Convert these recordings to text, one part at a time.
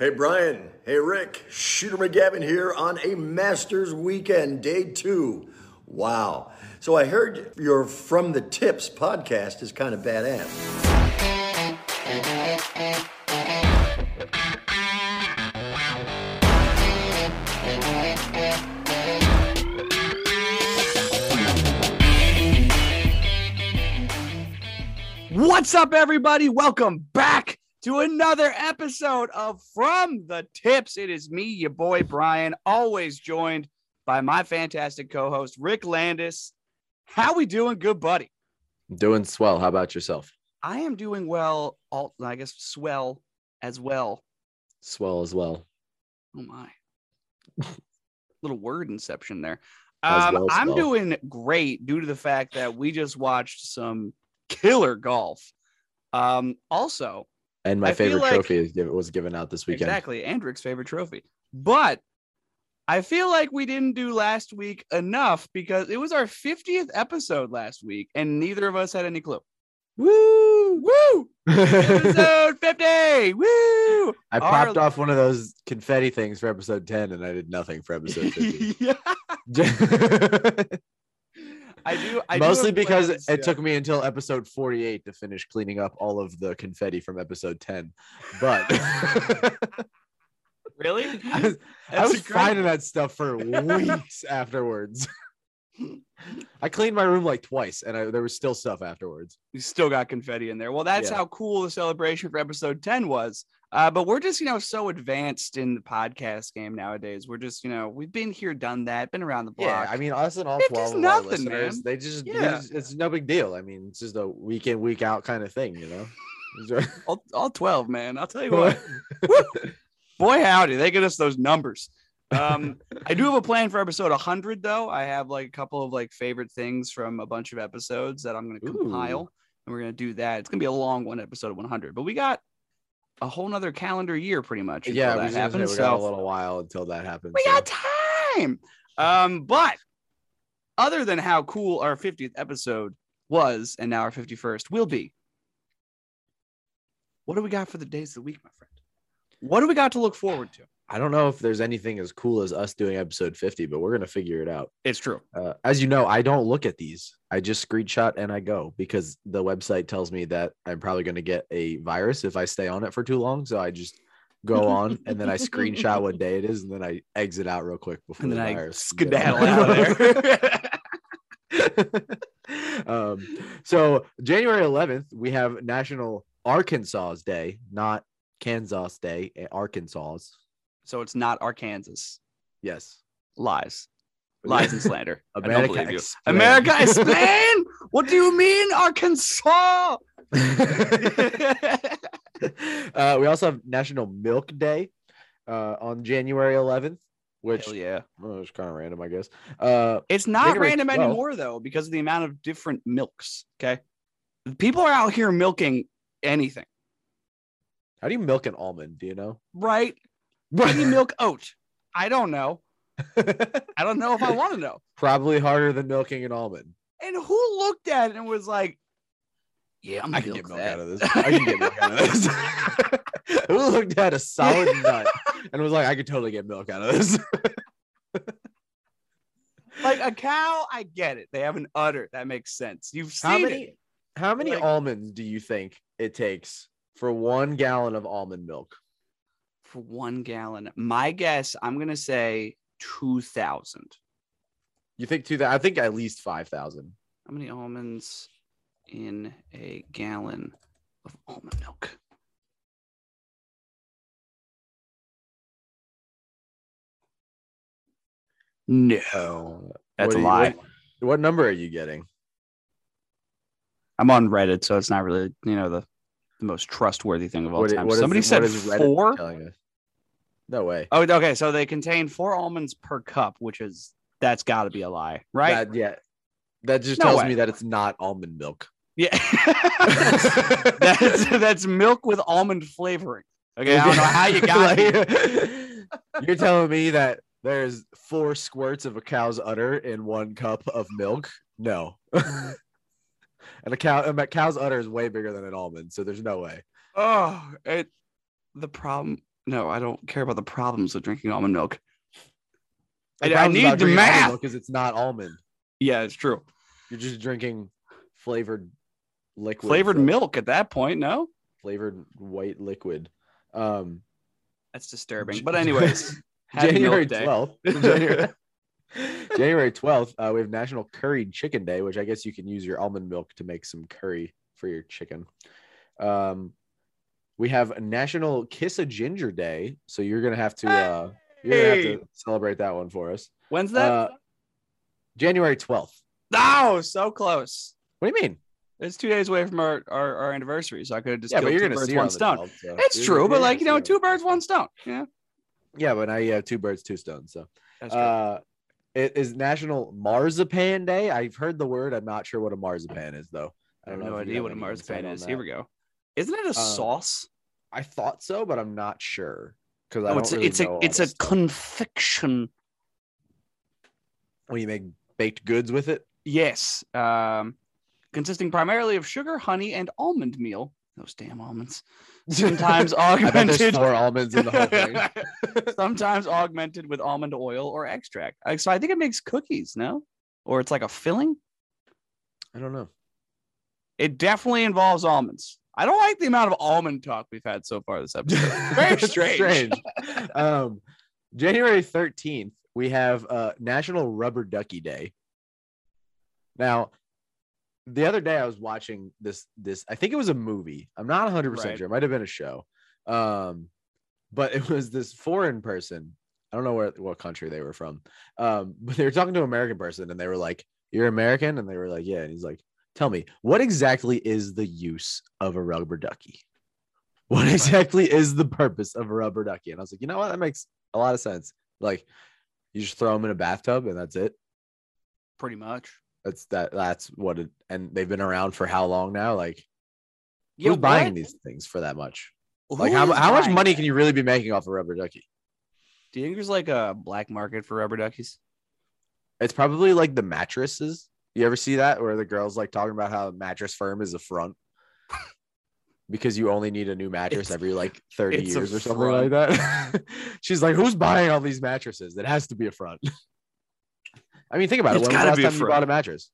Hey Brian, hey Rick, Shooter McGavin here on a Masters weekend, day two. Wow. So I heard your From the Tips podcast is kind of badass. What's up, everybody? Welcome back to another episode of From the Tips. It is me, your boy Brian, always joined by my fantastic co-host Rick Landis. How we doing, good buddy? Doing swell. How about yourself? I am doing well. All I guess swell as well. Swell as well. Oh my, little word inception there. Um, well, I'm doing great due to the fact that we just watched some killer golf. Um, also, And my I favorite like- trophy is was given out this weekend. Exactly. And Rick's favorite trophy. But I feel like we didn't do last week enough because it was our 50th episode last week and neither of us had any clue. Woo! Woo! Episode 50! Woo! I Our- popped off one of those confetti things for episode 10 and I did nothing for episode 50. yeah. I do. I Mostly have because plans, it yeah. took me until episode 48 to finish cleaning up all of the confetti from episode 10. But Really? I was, I That's was incredible. finding that stuff for weeks afterwards. I cleaned my room like twice and I, there was still stuff afterwards. You still got confetti in there. Well, that's Yeah. how cool the celebration for episode 10 was. Uh, but we're just, you know, so advanced in the podcast game nowadays. We're just, you know, we've been here, done that, been around the block. Yeah, I mean, us and all 50's 12 of our nothing, listeners, man. they just, Yeah. just- it's no big deal. I mean, it's just a week in, week out kind of thing, you know? all, all 12, man. I'll tell you what. Boy, howdy, they get us those numbers. Um, I do have a plan for episode 100, though. I have like a couple of like favorite things from a bunch of episodes that I'm going to compile, and we're going to do that. It's going to be a long one, episode 100, but we got a whole nother calendar year pretty much. yeah, that happens. we got a little while until that happens. we so- got time. Um, but other than how cool our 50th episode was, and now our 51st will be, what do we got for the days of the week, my friend? What do we got to look forward to? I don't know if there's anything as cool as us doing episode 50, but we're going to figure it out. It's true. Uh, as you know, I don't look at these. I just screenshot and I go because the website tells me that I'm probably going to get a virus if I stay on it for too long. So I just go on and then I screenshot what day it is and then I exit out real quick before And the then I virus. get skedaddle out of there. um, so January 11th, we have National Arkansas Day, not Kansas Day, eh, Arkansas. So it's not Arkansas. Yes. Lies. Lies and slander. I don't America believe you. explain. America explain. what do you mean, Arkansas? uh, we also have National Milk Day uh, on January 11th, which Hell yeah. well, it's kind of random, I guess. Uh, It's not January random 12th. anymore though, because of the amount of different milks. Okay. People are out here milking anything, how do you milk an almond? Do you know? right? How you milk oat? I don't know. I don't know if I want to know. Probably harder than milking an almond. And who looked at it and was like, "Yeah, I'm I gonna can get milk milk that." out of this. I can get milk out of this. Who looked at a solid nut and was like, I could totally get milk out of this? like a cow, I get it. They have an udder. That makes sense. You've seen How it. many? How many Like- almonds do you think it takes for one gallon of almond milk? For one gallon. My guess, I'm gonna say two thousand. You think 2,000? I think at least five thousand. How many almonds in a gallon of almond milk? No, that's a you- lie. What, what number are you getting? I'm on Reddit, so it's not really you know the, the most trustworthy thing of all What time. what Somebody said is Reddit four. No way. Oh, okay. So they contain four almonds per cup, which is that's got to be a lie, right? That, yeah. That just No tells way. me that it's not almond milk. Yeah, that's that's milk with almond flavoring. Okay, I don't know how you got here. You're telling me that there's four squirts of a cow's udder in one cup of milk? No. Mm. And a cow, a cow's udder is way bigger than an almond, so there's no way. Oh, it. The problem No, I don't care about the problems with drinking almond milk. The I, I need about the math. milk because it's not almond. Yeah, it's true. You're just drinking flavored liquid. Flavored like milk at that point. No, Flavored white liquid. Um, that's disturbing. But anyways, January milk day. 12th. January, January 12th, uh, we have National Curried Chicken Day, which I guess you can use your almond milk to make some curry for your chicken. Um, we have National Kiss a Ginger Day, so you're gonna have to uh, you're gonna have to celebrate that one for us. When's that? Uh, January 12th. oh, so close. What do you mean? It's two days away from our, our, our anniversary, so I could have just yeah, killed but you're two gonna birds, see one stone. 12th, so It's you're- true, you're but like you know, two birds, one stone. Yeah, Yeah, but now you have two birds, two stones. So that's true. uh it is National Marzipan Day. I've heard the word. I'm not sure what a marzipan is though. I have don't no idea what a marzipan is. Here we go. Isn't it a Uh, sauce? I thought so, but I'm not sure because I Oh, don't it's a, really it's know a it's a stuff. confection. when you make baked goods with it. Yes, um, consisting primarily of sugar, honey, and almond meal. Those damn almonds. Sometimes I bet there's augmented. four almonds in the whole thing. Sometimes augmented with almond oil or extract. So I think it makes cookies. No, or it's like a filling. I don't know. It definitely involves almonds. I don't like the amount of almond talk we've had so far this episode. Very It's strange. um, January 13th, we have uh, National Rubber Ducky Day. Now, the other day I was watching this. This I think it was a movie. I'm not 100 percent Right. sure. It might have been a show. Um, but it was this foreign person. I don't know where what country they were from. Um, but they were talking to an American person, and they were like, "You're American," and they were like, "Yeah." And he's like, "Tell me, what exactly is the use of a rubber ducky? What exactly is the purpose of a rubber ducky?" And I was like, "You know what? That makes a lot of sense. Like, you just throw them in a bathtub, and that's it. Pretty much. That's that. That's what it. And they've been around for how long now? Like, who's buying these things for that much? Who Like, how, how much money that? can you really be making off a rubber ducky? Do you think there's like a black market for rubber duckies? It's probably like the mattresses. You ever see that where the girls like talking about how a mattress firm is a front because you only need a new mattress It's- every like 30 years or something like that. She's like, who's buying all these mattresses? It has to be a front. I mean, think about It's it. When was the gotta last be a you bought a mattress?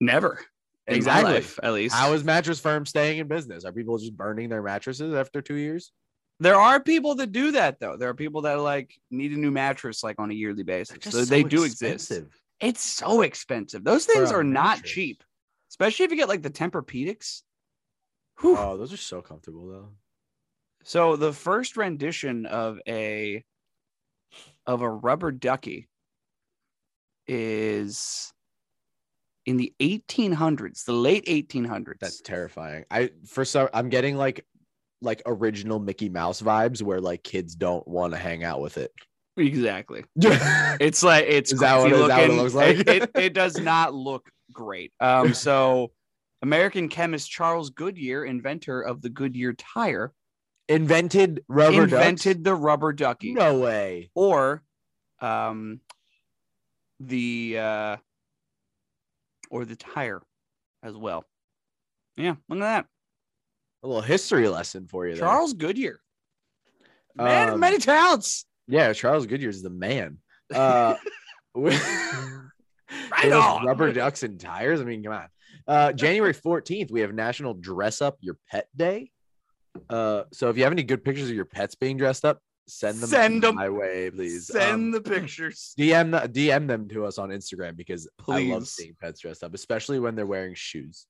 Never. In my Exactly. life, at least. How is mattress firm staying in business? Are people just burning their mattresses after two years? There are people that do that though. There are people that like need a new mattress like on a yearly basis. So they do exist. It's so expensive. Those things a are not cheap, especially if you get like the Tempur-Pedics. Oh, Whew. Oh, those are so comfortable though. So the first rendition of a of a rubber ducky is in the 1800s, the late 1800s. That's terrifying. I for some I'm getting like like original Mickey Mouse vibes where like kids don't want to hang out with it. exactly. It's like it's Is that what- is that what it looks like? It, it, it does not look great. Um, so American chemist Charles Goodyear, inventor of the Goodyear tire, invented rubber invented the rubber ducky. No way. or um the uh or the tire as well. Yeah, look at that. A little history lesson for you there. Charles Goodyear. Man of Um, many talents. Yeah, Charles Goodyear is the man. Uh with, Right on. rubber ducks and tires. I mean, come on. Uh January 14th, we have National Dress Up Your Pet Day. Uh so if you have any good pictures of your pets being dressed up, send them Send 'em. my way, please. Send Um, the pictures. DM DM them to us on Instagram because I love seeing pets dressed up, especially when they're wearing shoes.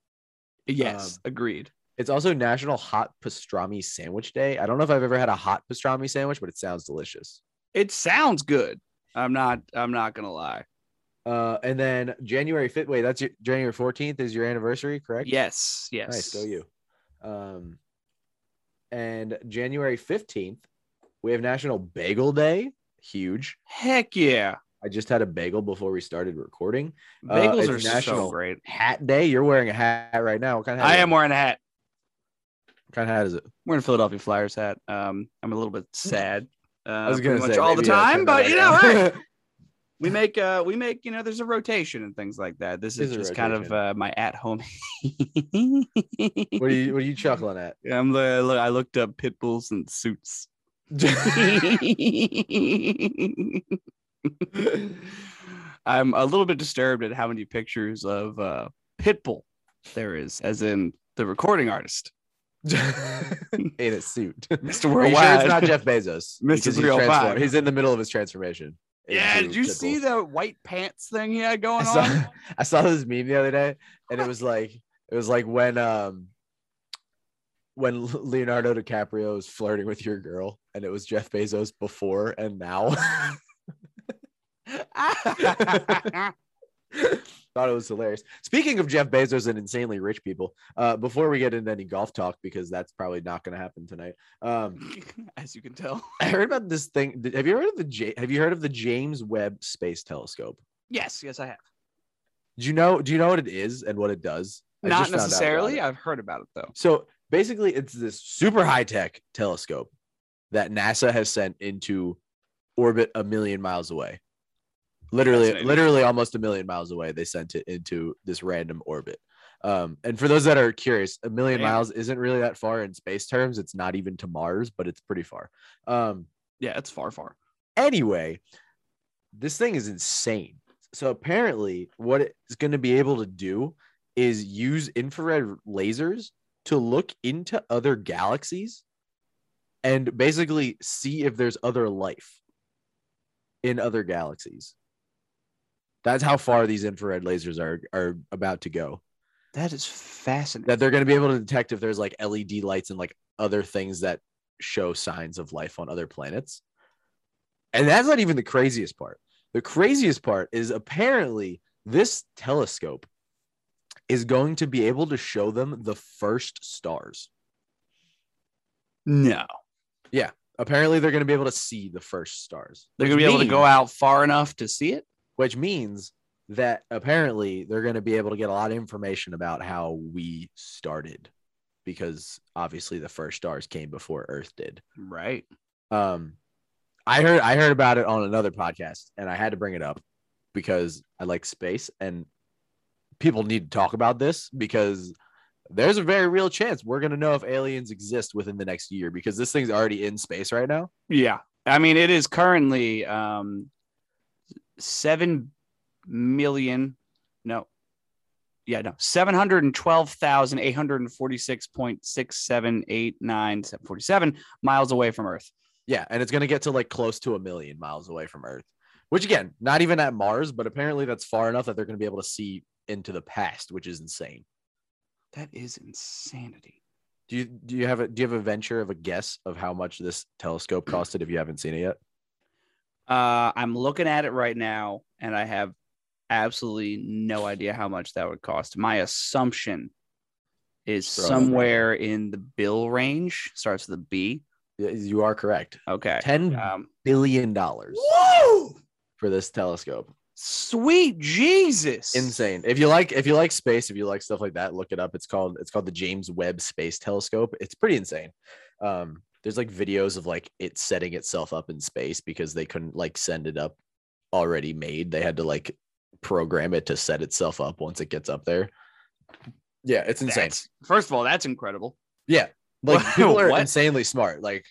Yes, um, agreed. It's also National Hot Pastrami Sandwich Day. I don't know if I've ever had a hot pastrami sandwich, but it sounds delicious. It sounds good. I'm not I'm not gonna lie. Uh, and then January 5th, wait, that's your, January 14th is your anniversary, correct? Yes, yes. Nice, go you. Um, and January 15th, we have National Bagel Day. Huge. Heck yeah. I just had a bagel before we started recording. Uh, Bagels it's are National so great. Hat Day. You're wearing a hat right now. What kind of hat? I am wearing a hat. What kind of hat is it? wearing a Philadelphia Flyers hat. Um, I'm a little bit sad. Uh, I was gonna much say all the uh, time, but you know, hey, we make uh, we make you know, there's a rotation and things like that. This is just kind of uh, my at home. what are you What are you chuckling at? I'm. I looked up pit bulls and suits. I'm a little bit disturbed at how many pictures of uh, Pitbull there is, as in the recording artist, in a suit. Mr. Worldwide. sure it's not Jeff Bezos? Mr. Because he's, 305. he's in the middle of his transformation. Yeah, did you Pitbull. see the white pants thing he had I going saw, on? I saw this meme the other day, and it was like it was like when um when Leonardo DiCaprio was flirting with your girl, and it was Jeff Bezos before and now. Thought it was hilarious. Speaking of Jeff Bezos and insanely rich people, uh, before we get into any golf talk, because that's probably not going to happen tonight. Um, As you can tell. I heard about this thing. Have you heard of the J- Have you heard of the James Webb Space Telescope? Yes, yes, I have. Do you know? Do you know what it is and what it does? I Not just found out about necessarily. I've heard about it though. So basically, it's this super high tech telescope that NASA has sent into orbit a million miles away. Literally, literally almost a million miles away. They sent it into this random orbit. Um, and for those that are curious, a million Damn. miles isn't really that far in space terms. It's not even to Mars, but it's pretty far. Um, Yeah, it's far, far. anyway, this thing is insane. So apparently, what it's going to be able to do is use infrared lasers to look into other galaxies and basically see if there's other life in other galaxies. That's how far these infrared lasers are are about to go. That is fascinating. That they're going to be able to detect if there's like LED lights and like other things that show signs of life on other planets. And that's not even the craziest part. The craziest part is apparently this telescope is going to be able to show them the first stars. no. Apparently, they're going to be able to see the first stars. They're gonna be able to go out far enough to see it. which means that apparently they're going to be able to get a lot of information about how we started because obviously the first stars came before earth did Right. um i heard i heard about it on another podcast and i had to bring it up because i like space and people need to talk about this because there's a very real chance we're going to know if aliens exist within the next year because this thing's already in space right now Yeah. I mean, it is currently um seven million. No. Yeah, no. Seven hundred and twelve thousand eight hundred and forty-six point six seven eight nine seven forty-seven miles away from Earth. Yeah, and it's going to get to like close to a million miles away from Earth, which again, not even at Mars, but apparently that's far enough that they're going to be able to see into the past, which is insane. That is insanity. Do you do you have a do you have a venture of a guess of how much this telescope costed if you haven't seen it yet? Uh, I'm looking at it right now, and I have absolutely no idea how much that would cost. My assumption is Throw it somewhere in the bill range. Starts with a B. You are correct. Okay. Ten Um, billion dollars for this telescope. Sweet Jesus! Insane. If you like if you like space, if you like stuff like that, look it up. It's called it's called the James Webb Space Telescope. It's pretty insane. Um there's like videos of like it setting itself up in space because they couldn't like send it up already made. They had to like program it to set itself up once it gets up there. Yeah, it's insane. That's- first of all, that's incredible. Yeah. Like people are insanely smart. Like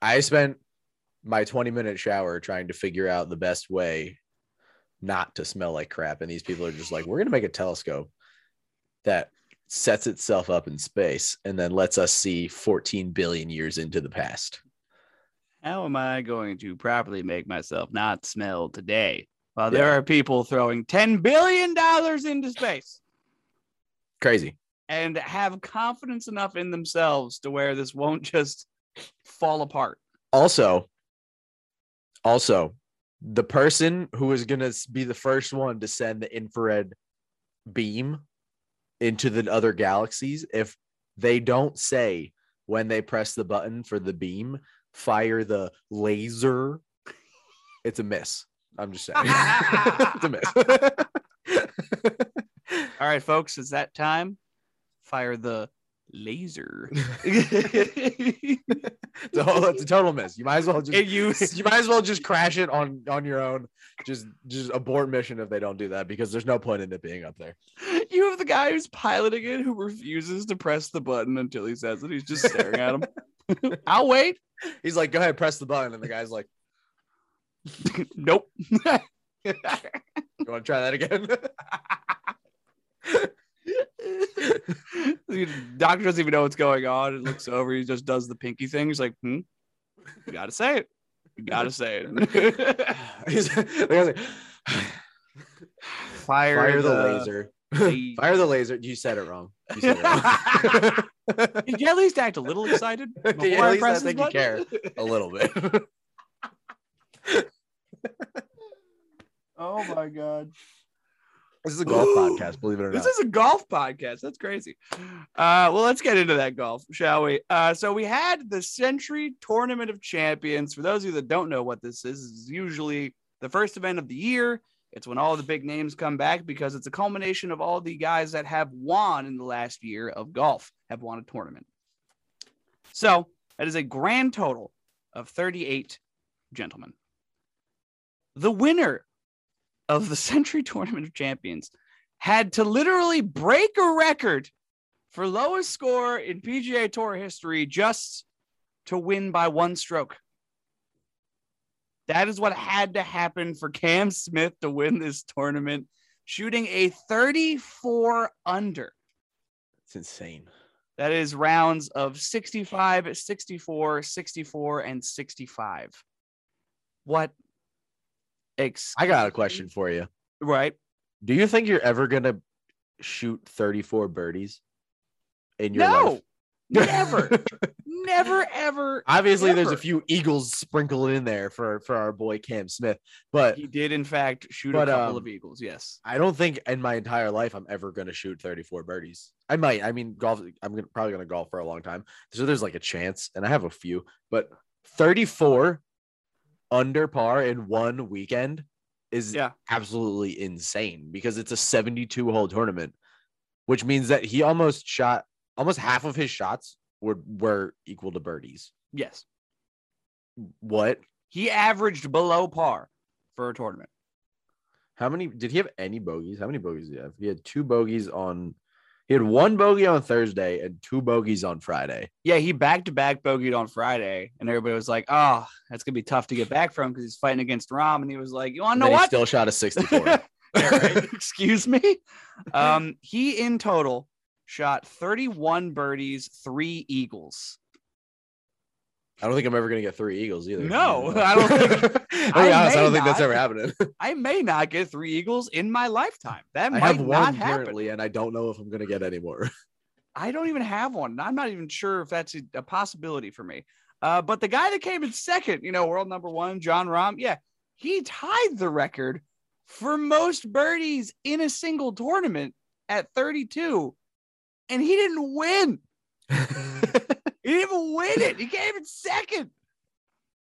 I spent my 20 minute shower trying to figure out the best way not to smell like crap. And these people are just like, we're going to make a telescope that sets itself up in space and then lets us see 14 billion years into the past. How am I going to properly make myself not smell today? While there Yeah. are people throwing $10 billion into space Crazy. and have confidence enough in themselves to where this won't just fall apart. Also, also, the person who is going to be the first one to send the infrared beam into the other galaxies, if they don't say when they press the button for the beam, fire the laser, it's a miss. I'm just saying. it's a miss. All right, folks, it's that time. Fire the laser. it's, a whole, it's a total miss. You might as well just you you might as well just crash it on on your own. Just just abort mission if they don't do that because there's no point in it being up there. you have the guy who's piloting it who refuses to press the button until he says it. He's just staring at him. I'll wait. He's like, go ahead, press the button. And the guy's like, nope. you want to try that again? The doctor doesn't even know what's going on. And looks over. He just does the pinky thing. He's like, hmm. You gotta say it. You gotta say it. He's, the guy's like, Fire, fire the laser. the- Fire the laser. You said it wrong. You said it wrong. Did you at least act a little excited Can you before at I least press I this think you care button? a little bit. Oh my god. This is a golf podcast, believe it or not. This is a golf podcast. That's crazy. Uh, well, let's get into that golf, shall we? Uh, so we had the Sentry Tournament of Champions. For those of you that don't know what this is, this is usually the first event of the year. It's when all the big names come back because it's a culmination of all the guys that have won in the last year of golf have won a tournament. So that is a grand total of 38 gentlemen. The winner of the Sentry Tournament of Champions had to literally break a record for lowest score in PGA Tour history just to win by one stroke. That is what had to happen for Cam Smith to win this tournament, shooting a 34 under. It's insane. That is rounds of 65, 64, 64, and 65. What? Ex- I got a question for you. Right. Do you think you're ever gonna shoot 34 birdies in your No, life? never, never, ever. Obviously, there's a few eagles sprinkled in there for for our boy Cam Smith, but He did, in fact, shoot But, a couple um, of eagles. Yes. I don't think in my entire life I'm ever gonna shoot 34 birdies. I might. I mean, golf. I'm gonna, probably gonna golf for a long time, so there's like a chance, and I have a few. But 34 under par in one weekend is Yeah. absolutely insane because it's a 72 hole tournament, which means that he almost shot almost half of his shots were were equal to birdies. Yes. What? He averaged below par for a tournament. How many did he have any bogeys? How many bogeys did he have? He had two bogeys on he had one bogey on Thursday and two bogeys on Friday. Yeah, he back to back bogeyed on Friday, and everybody was like, "Oh, that's gonna be tough to get back from because he's fighting against Rahm." And he was like, "You want to know what? still shot a 64. Excuse me. Um, he in total shot 31 birdies, three eagles. I don't think I'm ever gonna get three eagles either. No, I don't think- I honest, I don't think that's ever happening. I may not get three eagles in my lifetime. That I might have not one happen. and I don't know if I'm gonna get any more. I don't even have one. I'm not even sure if that's a, a possibility for me. Uh, but the guy that came in second, you know, world number one, Jon Rahm, yeah, he tied the record for most birdies in a single tournament at 32, and he didn't win. He didn't even win it. He came in second.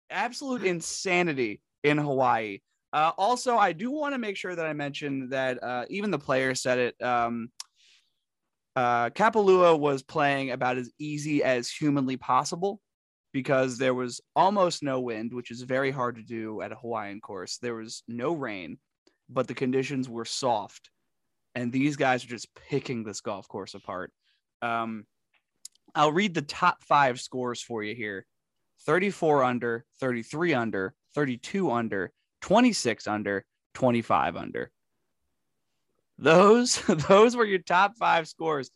Absolute insanity in Hawaii. Uh, also, I do want to make sure that I mention that uh, even the player said it. Um, uh, Kapalua was playing about as easy as humanly possible because there was almost no wind, which is very hard to do at a Hawaiian course. There was no rain, but the conditions were soft, and these guys are just picking this golf course apart. Um, I'll read the top five scores for you here 34 under, 33 under, 32 under, 26 under, 25 under. Those those were your top five scores.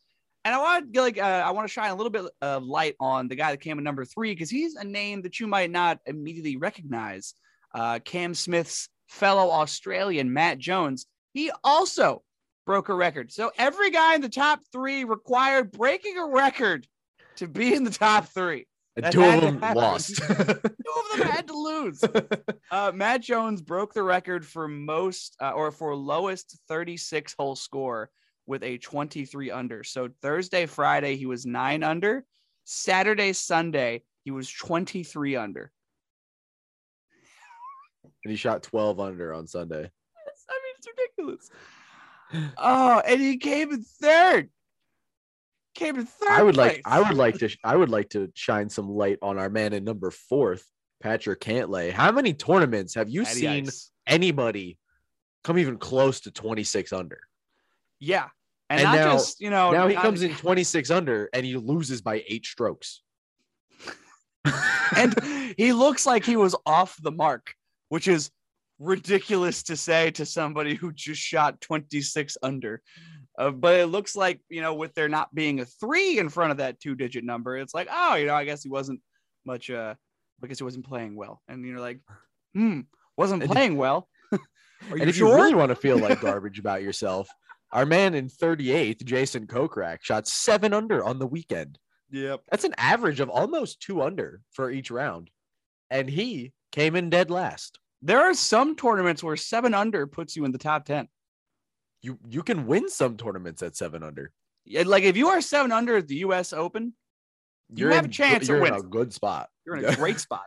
And I want to like uh, I want to shine a little bit of light on the guy that came in number three because he's a name that you might not immediately recognize. Uh, Cam Smith's fellow Australian Matt Jones. He also broke a record. So every guy in the top three required breaking a record to be in the top three. That two of them lost. Two of them had to lose. Uh, Matt Jones broke the record for most uh, or for lowest 36 hole score with a 23 under. So Thursday, Friday, he was nine under. Saturday, Sunday, he was 23 under. and he shot 12 under on Sunday. I mean, it's ridiculous. Oh, and he came in third. Came in third. I would like. I would like to I would like to shine some light on our man in number fourth, Patrick Cantlay. How many tournaments have you Patty seen Ice. anybody come even close to 26 under? Yeah. And, And not now- just, you know, now he not- comes in 26 under and he loses by eight strokes. and he looks like he was off the mark, which is ridiculous to say to somebody who just shot 26 under. Uh, but it looks like, you know, with there not being a three in front of that two digit number, it's like, oh, you know, I guess he wasn't much, uh, because he wasn't playing well. And you're like, hmm, wasn't playing well. Are and if sure? you really want to feel like garbage about yourself, our man in 38th, Jason Kokrak, shot seven under on the weekend. yep. That's an average of almost two under for each round. And he came in dead last. There are some tournaments where seven under puts you in the top 10. You you can win some tournaments at seven under. Yeah, Like if you are seven under at the US Open, You have a in, chance at You're in a good spot. you're in a great spot.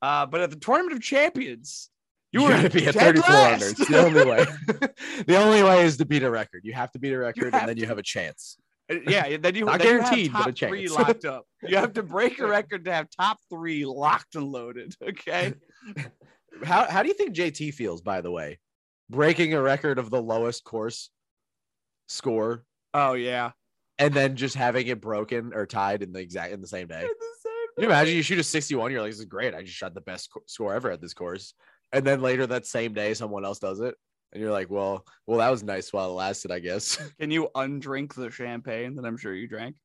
Uh, but at the Tournament of Champions, you were got to be at dead 34 under. It's the only way. the only way is to beat a record. You have to beat a record, and then you have a chance. Uh, yeah, then you Not then you have guaranteed, but a top three chance. locked up. You have to break a record to have top three locked and loaded. Okay. How how do you think JT feels? By the way, breaking a record of the lowest course score, Oh yeah. and then just having it broken or tied in the exact in the same day. You imagine you shoot a 61, you're like, this is great. I just shot the best co- score ever at this course. And then later that same day, someone else does it. And you're like, well, well, that was nice while it lasted, I guess. Can you undrink the champagne that I'm sure you drank?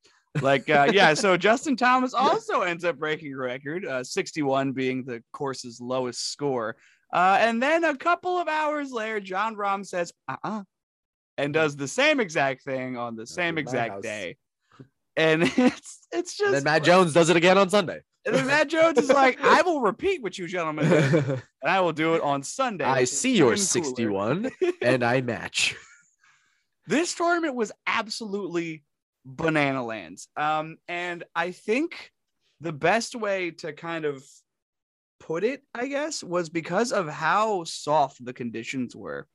Like, uh, yeah. So Justin Thomas also ends up breaking a record, uh, 61 being the course's lowest score. Uh, and then a couple of hours later, Jon Rahm says, uh uh and does the same exact thing on the same exact day. And it's it's just And then Matt Jones does it again on Sunday. And then Matt Jones is like, I will repeat what you gentlemen did, and I will do it on Sunday. I see your 61 and I match. this tournament was absolutely banana lands. Um, and I think the best way to kind of put it, I guess, was because of how soft the conditions were.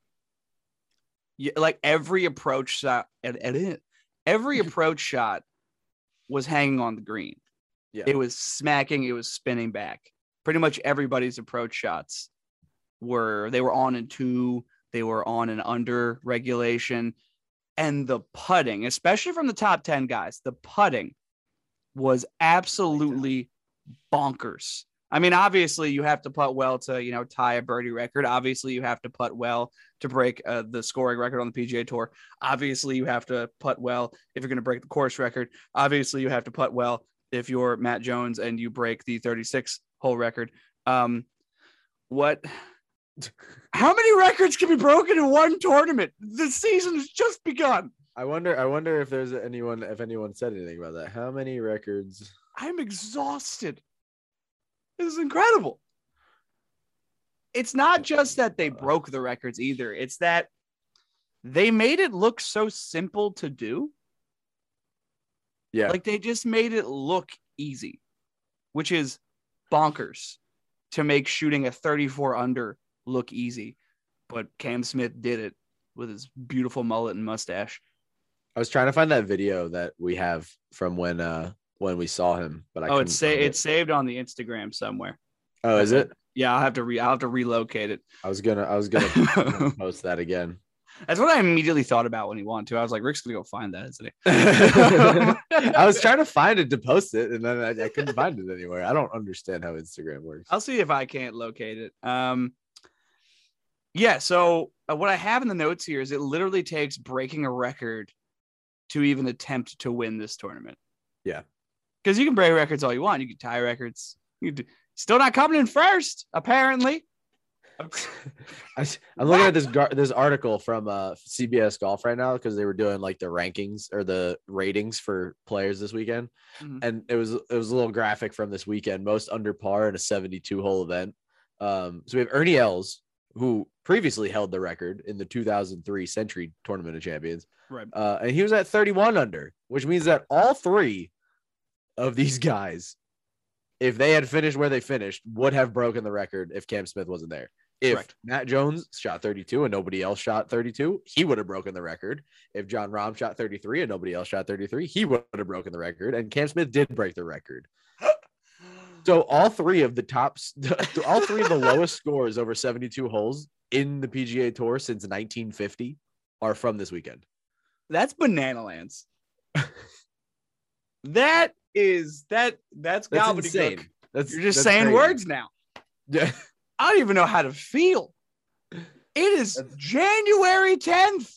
Yeah, like every approach shot, every approach shot was hanging on the green. Yeah. It was smacking, it was spinning back. Pretty much everybody's approach shots were they were on and two, they were on and under regulation. And the putting, especially from the top 10 guys, the putting was absolutely bonkers. I mean, obviously, you have to putt well to, you know, tie a birdie record. Obviously, you have to putt well to break uh, the scoring record on the PGA Tour. Obviously, you have to putt well if you're going to break the course record. Obviously, you have to putt well if you're Matt Jones and you break the 36 hole record. Um, what? How many records can be broken in one tournament? The season has just begun. I wonder I wonder if there's anyone if anyone said anything about that. How many records? I'm exhausted. This is incredible. It's not just that they broke the records either, it's that they made it look so simple to do. Yeah. Like they just made it look easy, which is bonkers to make shooting a 34 under look easy. But Cam Smith did it with his beautiful mullet and mustache. I was trying to find that video that we have from when uh when we saw him, but I oh, it's sa- it. it's saved on the Instagram somewhere. Oh, is it? Yeah, I'll have to re I'll have to relocate it. I was gonna I was gonna post that again. That's what I immediately thought about when he wanted to. I was like, Rick's gonna go find that, isn't he? I was trying to find it to post it, and then I, I couldn't find it anywhere. I don't understand how Instagram works. I'll see if I can't locate it. Um, yeah. So uh, what I have in the notes here is it literally takes breaking a record to even attempt to win this tournament. Yeah. Because you can break records all you want. You can tie records. You still not coming in first, apparently. I, am looking at this gar- this article from uh, CBS Golf right now because they were doing like the rankings or the ratings for players this weekend, Mhm. and it was it was a little graphic from this weekend, most under par in a 72 hole event. Um, so we have Ernie Els, who previously held the record in the 2003 Sentry Tournament of Champions, Right. uh, and he was at 31 under, which means that all three of these guys, if they had finished where they finished, would have broken the record if Cam Smith wasn't there. If Correct. Matt Jones shot 32 and nobody else shot 32, he would have broken the record. If Jon Rahm shot 33 and nobody else shot 33, he would have broken the record. And Cam Smith did break the record. So all three of the tops, all three of the lowest scores over 72 holes in the PGA Tour since 1950 are from this weekend. That's banana lands. that is that that's, That's gobbledygook. insane. That's You're just that's saying crazy. words now. Yeah. I don't even know how to feel. It is That's- January 10th.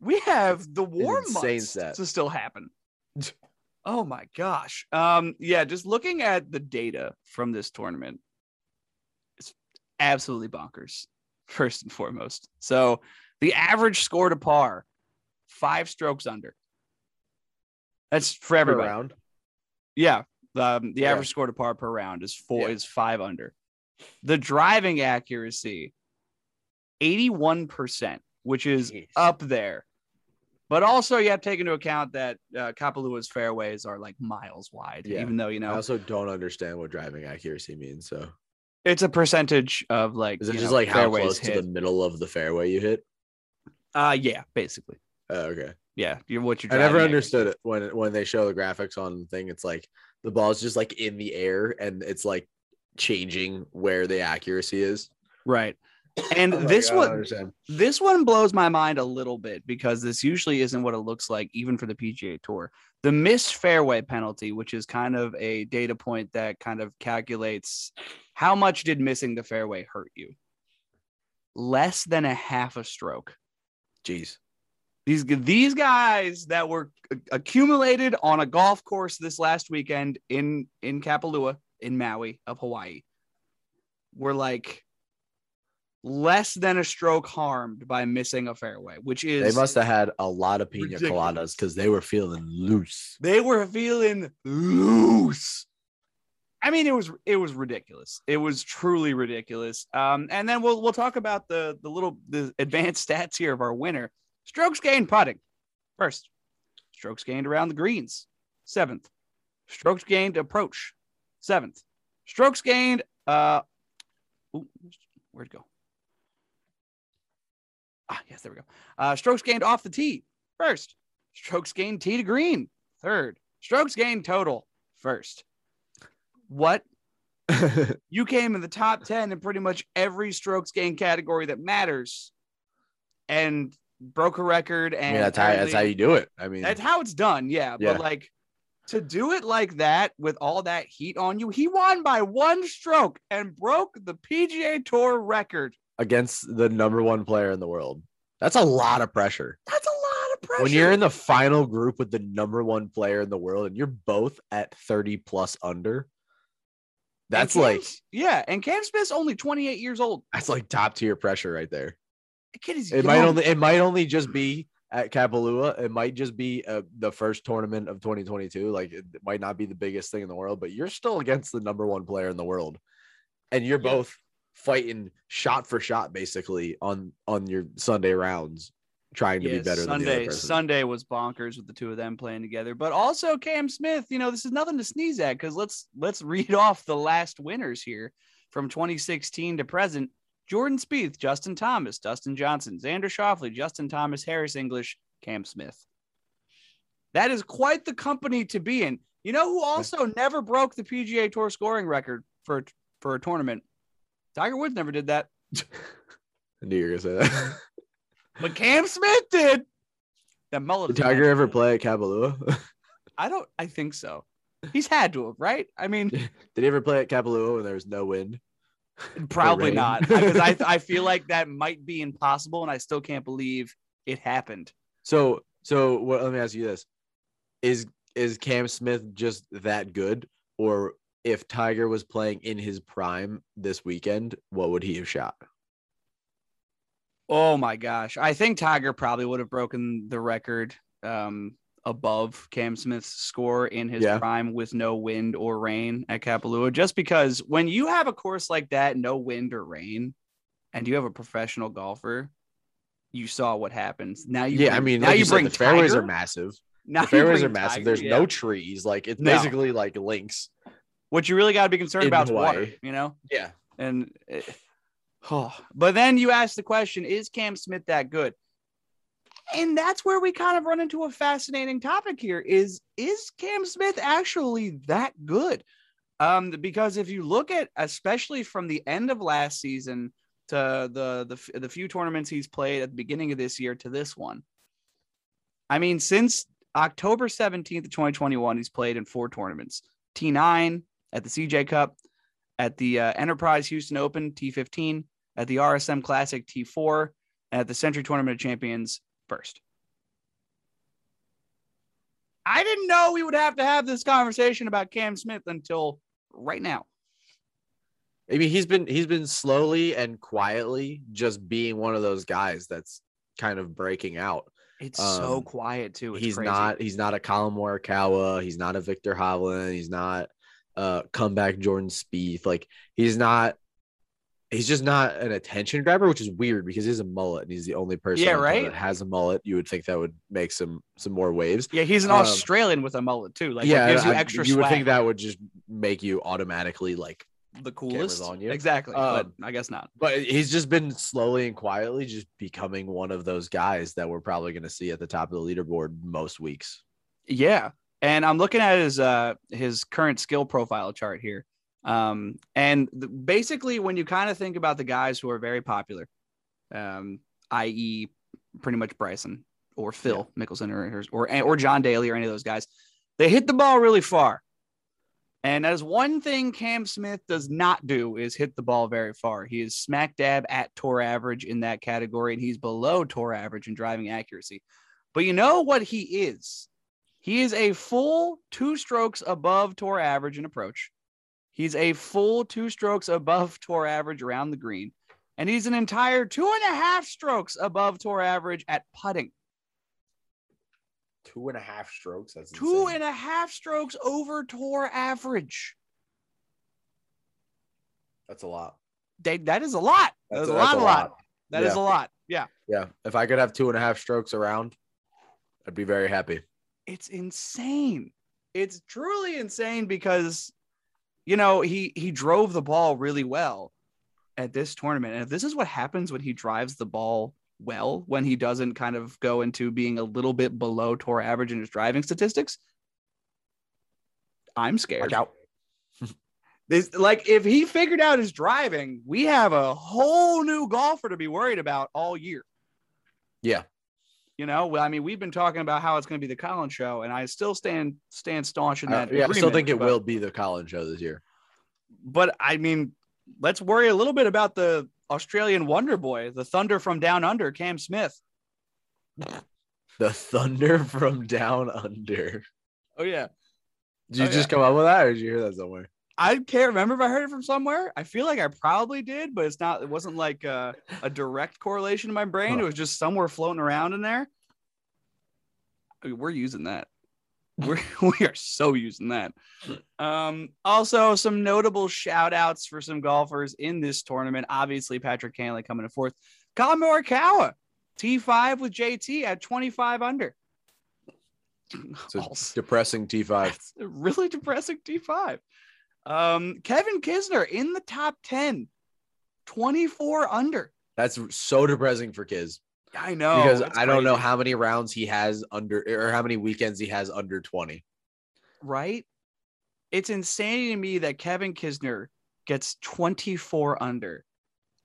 We have the warm months stat. to still happen. Oh my gosh. Um, yeah, just looking at the data from this tournament, it's absolutely bonkers, first and foremost. So the average score to par, five strokes under. That's for Per round. Yeah. Um, the Yeah. average score to par per round is four Yeah. is five under. The driving accuracy, 81%, which is Jeez. up there. But also you have to take into account that uh, Kapalua's fairways are like miles wide, Yeah. even though you know. I also don't understand what driving accuracy means. So it's a percentage of like is it just know, like how close to the middle of the fairway you hit? Uh yeah, basically. Oh, okay. Yeah, you're what you're I never driving understood it when when they show the graphics on the thing. It's like the ball's just like in the air and it's like changing where the accuracy is. Right. And oh I'm this don't one this one blows my mind a little bit because this usually isn't what it looks like even for the PGA Tour. The missed fairway penalty, which is kind of a data point that kind of calculates how much did missing the fairway hurt you? Less than a half a stroke. Jeez. These these guys that were accumulated on a golf course this last weekend in in Kapalua in Maui of Hawaii were like less than a stroke harmed by missing a fairway, which is They must have had a lot of pina ridiculous. coladas because they were feeling loose. they were feeling loose. I mean, it was it was ridiculous. It was truly ridiculous. Um, and then we'll we'll talk about the the little the advanced stats here of our winner. Strokes gained putting, first. Strokes gained around the greens, seventh. Strokes gained approach, seventh. Strokes gained. Uh, ooh, where'd it go? Ah, yes, there we go. Uh, strokes gained off the tee, first. Strokes gained tee to green, third. Strokes gained total, first. What? You came in the top 10 in pretty much every strokes gained category that matters and broke a record. I And mean, that's how that's how you do it. I mean, that's how it's done. Yeah. Yeah. But like to do it like that with all that heat on you, he won by one stroke and broke the PGA Tour record. against the number one player in the world. That's a lot of pressure. That's a lot of pressure. When you're in the final group with the number one player in the world and you're both at 30 plus under, that's Cam- like yeah, and Cam Smith's only 28 years old. that's like top tier pressure right there. The kid is It might only it might only just be at Kapalua. It might just be uh, the first tournament of 2022. Like it might not be the biggest thing in the world, but you're still against the number one player in the world, and you're Yeah. both fighting shot for shot basically on on your Sunday rounds, trying to be Yeah, better than the other Sunday. Sunday was bonkers with the two of them playing together. But also Cam Smith, you know, this is nothing to sneeze at because let's let's read off the last winners here from 2016 to present. Jordan Spieth, Justin Thomas, Dustin Johnson, Xander Schauffele, Justin Thomas, Harris English, Cam Smith. That is quite the company to be in. You know who also never broke the PGA Tour scoring record for for a tournament? Tiger Woods never did that, I knew you were gonna say that. but Cam Smith did. That mullet. Did Tiger ever play at Kapalua? I don't. I think so. He's had to have, right? I mean, Did he ever play at Kapalua when there was no wind? Probably not, because I I feel like that might be impossible, and I still can't believe it happened. So so what let me ask you this. Is is Cam Smith just that good? Or if Tiger was playing in his prime this weekend, what would he have shot? Oh my gosh, I think Tiger probably would have broken the record um, above Cam Smith's score in his Yeah. prime with no wind or rain at Kapalua, just because when you have a course like that, no wind or rain, and you have a professional golfer. You saw what happens. Now you yeah, bring- I mean, now like you you said, bring the fairways Tiger? are massive. Now The fairways are massive. Tiger, There's yeah. no trees. Like it's No. basically like links. what you really got to be concerned In about is water, you know? Yeah. And it- oh, eh, but then you ask the question, is Cam Smith that good? And that's where we kind of run into a fascinating topic here is is Cam Smith actually that good? Um, because if you look at especially from the end of last season to the the, the few tournaments he's played at the beginning of this year to this one. I mean, since October 17th of 2021, he's played in four tournaments. T9, at the CJ Cup, at the uh, Enterprise Houston Open T15, at the RSM Classic T4, at the Sentry Tournament of Champions first. I didn't know we would have to have this conversation about Cam Smith until right now. I mean, he's been he's been slowly and quietly just being one of those guys that's kind of breaking out. It's so Um, quiet too. It's he's crazy. not he's not a Collin Morikawa. He's not a Viktor Hovland. He's not uh comeback Jordan Spieth. Like he's not. He's just not an attention grabber, which is weird because he's a mullet and he's the only person Yeah, right? that has a mullet. You would think that would make some some more waves. Yeah, he's an Um, Australian with a mullet too. Like, yeah, gives you I- extra. you would think that would just make you automatically like the coolest on you. Exactly, Um, but I guess not. But he's just been slowly and quietly just becoming one of those guys that we're probably going to see at the top of the leaderboard most weeks. Yeah, and I'm looking at his uh his current skill profile chart here. Um, and the, basically, when you kind of think about the guys who are very popular, um, i.e., pretty much Bryson or Phil Mickelson or, or or John Daly or any of those guys, they hit the ball really far. And as one thing Cam Smith does not do is hit the ball very far. He is smack dab at tour average in that category, and he's below tour average in driving accuracy. But you know what he is? He is a full two strokes above tour average in approach. He's a full two strokes above tour average around the green. And he's an entire two and a half strokes above tour average at putting. Two and a half strokes. That's Two and a half strokes over tour average. That's a lot. They, that is a lot. That That's is a, lot, a lot. That is Yeah. a lot. Yeah. Yeah. If I could have two and a half strokes around, I'd be very happy. it's insane. It's truly insane because you know he he drove the ball really well at this tournament. And if this is what happens when he drives the ball well, when he doesn't kind of go into being a little bit below tour average in his driving statistics, I'm scared. Watch out. This like if he figured out his driving, we have a whole new golfer to be worried about all year. Yeah. You know, well, I mean, we've been talking about how it's going to be the Collins show, and I still stand stand staunch in Uh, that. yeah, I still think it but- will be the Collins show this year. But I mean, let's worry a little bit about the Australian Wonder Boy, the Thunder from Down Under, Cam Smith. The Thunder from Down Under. Oh yeah, Did you Oh, just come up with that, or did you hear that somewhere? I can't remember if I heard it from somewhere. I feel like I probably did, but it's not. It wasn't like a, a direct correlation in my brain. It was just somewhere floating around in there. I mean, we're using that. We're, we are so using that. Um, also, some notable shout outs for some golfers in this tournament. Obviously, Patrick Cantlay coming in fourth. Collin Morikawa, T5 with JT at 25 under. It's a depressing T5. that's really depressing T5. Um, Kevin Kisner in the top 10, 24 under. That's so depressing for Kiz I know. because I don't know how many rounds he has under or how many weekends he has under 20. right? It's insane to me that Kevin Kisner gets 24 under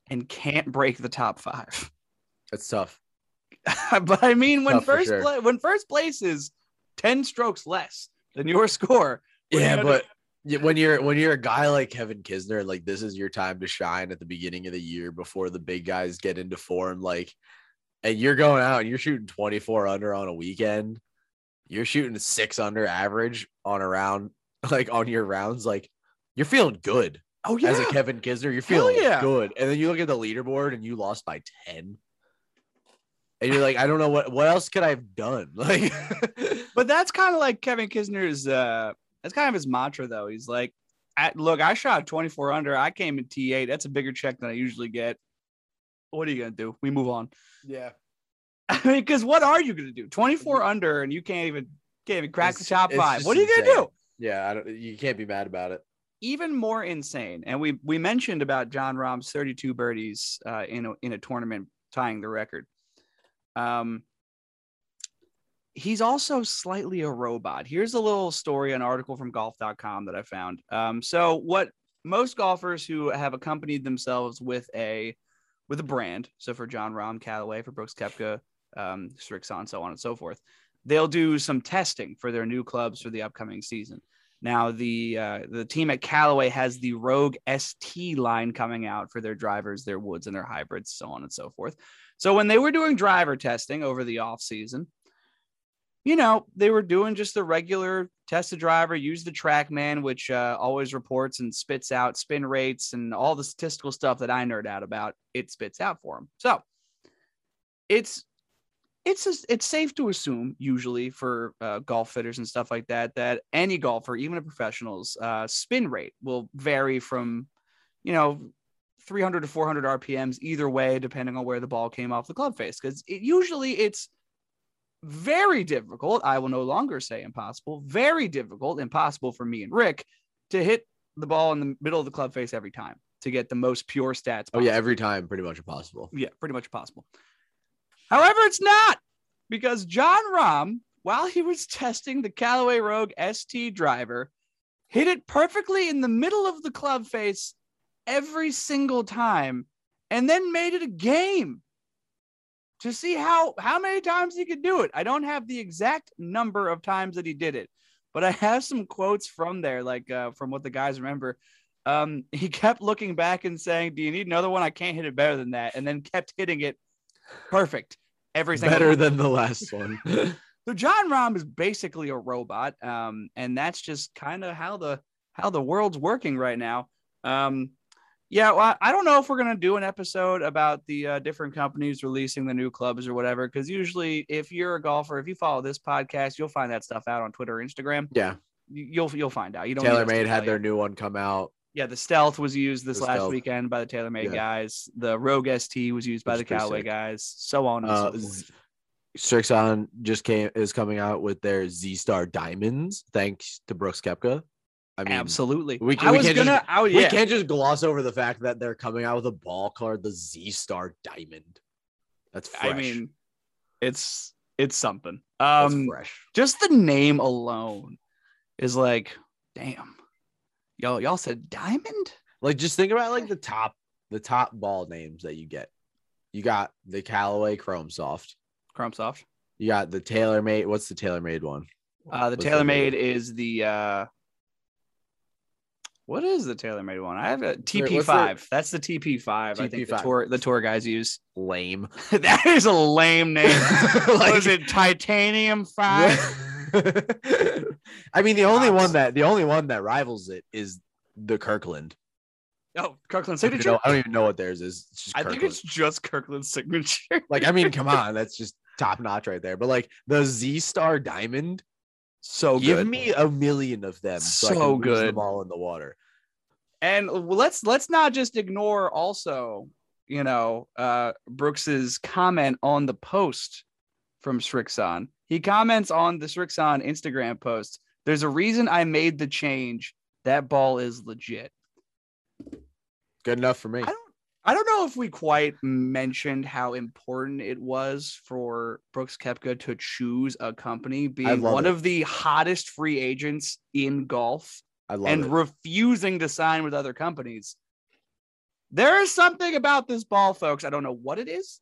and can't break the top five. That's tough. but I mean, when Tough first sure. pla- when first place is 10 strokes less than your score. are you Yeah, but yeah, when you're when you're a guy like Kevin Kisner, like this is your time to shine at the beginning of the year before the big guys get into form. Like, and you're going out and you're shooting 24 under on a weekend. You're shooting six under average on a round, like on your rounds. Like, you're feeling good oh yeah, as a Kevin Kisner. You're feeling yeah. good, and then you look at the leaderboard and you lost by 10. And you're like, I don't know what what else could I have done? Like, but that's kind of like Kevin Kisner's uh that's kind of his mantra though. He's like, look, I shot 24 under. I came in T8. That's a bigger check than I usually get. What are you gonna do? We move on. yeah, I mean, because what are you gonna do? 24 under, and you can't even can't even crack the top five. What are you gonna do? yeah, I don't, you can't be mad about it. Even more insane, and we we mentioned about Jon Rahm's 32 birdies uh, in a, in a tournament tying the record. Um, he's also slightly a robot. Here's a little story, an article from golf.com that I found. Um, so what most golfers who have accompanied themselves with a with a brand, so for Jon Rahm, Callaway, for Brooks Koepka, um, Srixon, so on and so forth, they'll do some testing for their new clubs for the upcoming season. Now the uh, the team at Callaway has the Rogue ST line coming out for their drivers, their woods, and their hybrids, so on and so forth. So when they were doing driver testing over the off season, you know, they were doing just the regular test a driver, use the TrackMan, which uh, always reports and spits out spin rates and all the statistical stuff that I nerd out about. It spits out for them. So it's it's just, it's safe to assume usually for uh, golf fitters and stuff like that that any golfer, even a professional's uh, spin rate will vary from you know 300 to 400 RPMs either way, depending on where the ball came off the club face. Because it, usually it's very difficult. I will no longer say impossible. Very difficult, impossible for me and Rick to hit the ball in the middle of the club face every time to get the most pure stats. Oh yeah, every time, pretty much impossible. Yeah, pretty much possible. However, it's not because Jon Rahm, while he was testing the Callaway Rogue ST driver, hit it perfectly in the middle of the club face every single time and then made it a game to see how how many times he could do it. I don't have the exact number of times that he did it, but I have some quotes from there, like uh, from what the guys remember. Um, he kept looking back and saying, "Do you need another one? I can't hit it better than that," and then kept hitting it perfect every single Better time. than the last one. So Jon Rahm is basically a robot, um, and that's just kind of how the how the world's working right now. Um, yeah, well, I don't know if we're gonna do an episode about the uh, different companies releasing the new clubs or whatever, because usually, if you're a golfer, if you follow this podcast, you'll find that stuff out on Twitter, or Instagram. yeah. You- You'll you'll find out. You don't. TaylorMade had their new one come out. Yeah, the Stealth was used this The last Stealth. weekend by the TaylorMade Yeah. guys. The Rogue ST was used by Which the Callaway sick. guys. So on and Uh, so forth. Srixon just came is coming out with their Z Star Diamonds, thanks to Brooks Koepka. I mean, Absolutely. we can- I was can't just- gonna. I would, we can't just gloss over the fact that they're coming out with a ball called the Z Star Diamond. That's fresh. I mean, it's it's something. Um, fresh. just the name alone is like, damn. Y'all, y'all said diamond. Like, just think about like the top, the top ball names that you get. You got the Callaway Chrome Soft. Chrome soft. You got the TaylorMade. What's the TaylorMade one? Uh, the What's TaylorMade is the. uh What is the TaylorMade one? I have a TP five. That's the TP five. I think the tour the tour guys use. lame. that is a lame name. Like- was it titanium five? I mean, the only one that the only one that rivals it is the Kirkland. oh, Kirkland I don't, signature. I don't even know what theirs is. It's just I think it's just Kirkland's signature. like I mean, come on, that's just top notch right there. But like the Z Star Diamond, so give good. me a million of them. So, So good. them all in the water. And let's let's not just ignore also, you know, uh Brooks's comment on the post from Srixon. He comments on the Srixon Instagram post. There's a reason I made the change. That ball is legit. Good enough for me. I don't I don't know if we quite mentioned how important it was for Brooks Koepka to choose a company being one it. of the hottest free agents in golf I love and it. refusing to sign with other companies. There is something about this ball, folks. I don't know what it is.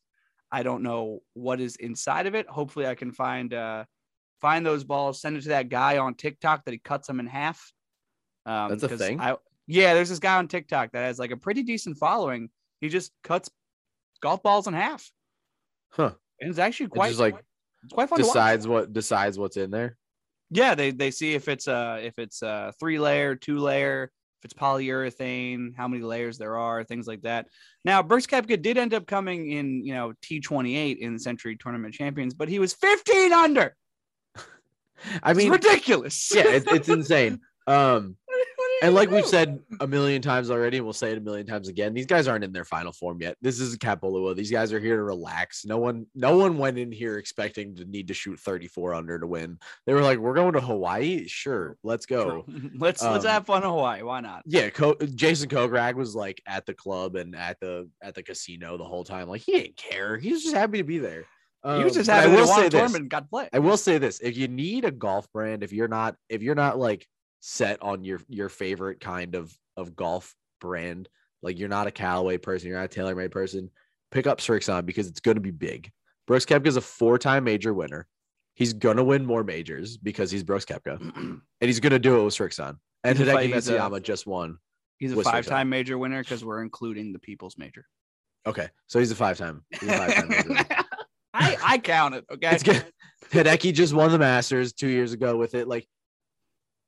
I don't know what is inside of it. Hopefully, I can find uh find those balls, send it to that guy on TikTok that he cuts them in half. Um, That's a thing? I, yeah, there's this guy on TikTok that has like a pretty decent following. He just cuts golf balls in half, Huh. and it's actually quite just like it's quite fun decides what decides what's in there. Yeah, they they see if it's uh if it's a three layer, two layer, if it's polyurethane, how many layers there are, things like that. Now, Brooks Koepka did end up coming in, you know, T28 in the Sentry Tournament Champions, but he was 15 under. I mean, it's ridiculous. yeah, it, it's insane. Um, What are you and like we've said a million times already, and we'll say it a million times again. These guys aren't in their final form yet. This is Kapalua. These guys are here to relax. No one, no one went in here expecting to need to shoot 34 under to win. They were like, "We're going to Hawaii. Sure, let's go." Let's let's Um, have fun in Hawaii. Why not? Yeah, Co- Jason Kokrak was like at the club and at the at the casino the whole time. Like he didn't care. He was just happy to be there. he was Um, just I happy to will won say this. got play. I will say this: if you need a golf brand, if you're not, if you're not like set on your your favorite kind of of golf brand, like you're not a Callaway person, you're not a TaylorMade person, pick up Srixon because it's going to be big. Brooks Koepka is a four-time major winner. He's gonna win more majors because he's Brooks Koepka, and he's gonna do it with Srixon. And He's Hideki fi- he's a- Matsuyama just won. He's a five-time major winner because we're including the People's Major. Okay, so he's a five time. He's a five time. major. I I count it. Okay. It's good. Hideki just won the Masters two years ago with it. Like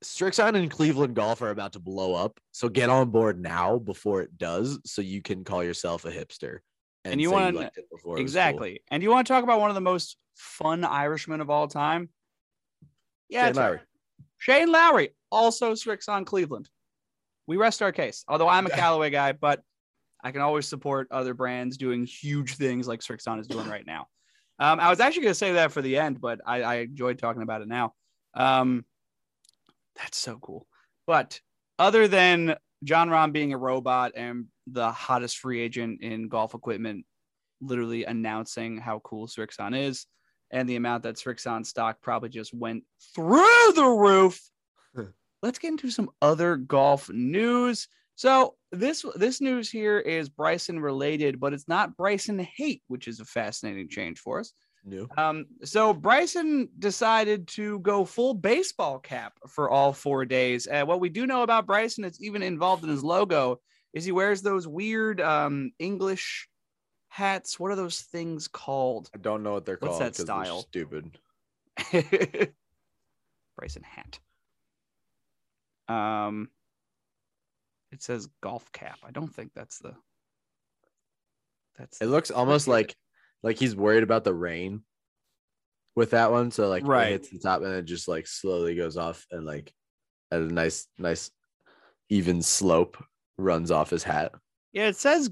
Srixon and Cleveland golf are about to blow up. So get on board now before it does, so you can call yourself a hipster. And you wanna- liked before it cool. Exactly. And you want to talk about one of the most fun Irishmen of all time? Yeah, Shane Lowry. Shane Lowry, also Srixon Cleveland. We rest our case. Although I'm a Callaway guy, but I can always support other brands doing huge things like Srixon is doing right now. Um, I was actually going to say that for the end, but I, I enjoyed talking about it now. Um, that's so cool. But other than John Rahm being a robot and the hottest free agent in golf equipment, literally announcing how cool Srixon is, and the amount that Srixon stock probably just went through the roof. Let's get into some other golf news. So this this news here is Bryson related, but it's not Bryson hate, which is a fascinating change for us. New. Um, so Bryson decided to go full baseball cap for all four days. And what we do know about Bryson, it's even involved in his logo, is he wears those weird um, English hats. What are those things called? I don't know what they're What's called. that 'cause they're style? Stupid. Bryson hat. Um, it says golf cap. I don't think that's the. That's It looks almost like like he's worried about the rain with that one. So like Right. it hits the top and it just like slowly goes off and like at a nice, nice even slope runs off his hat. Yeah, it says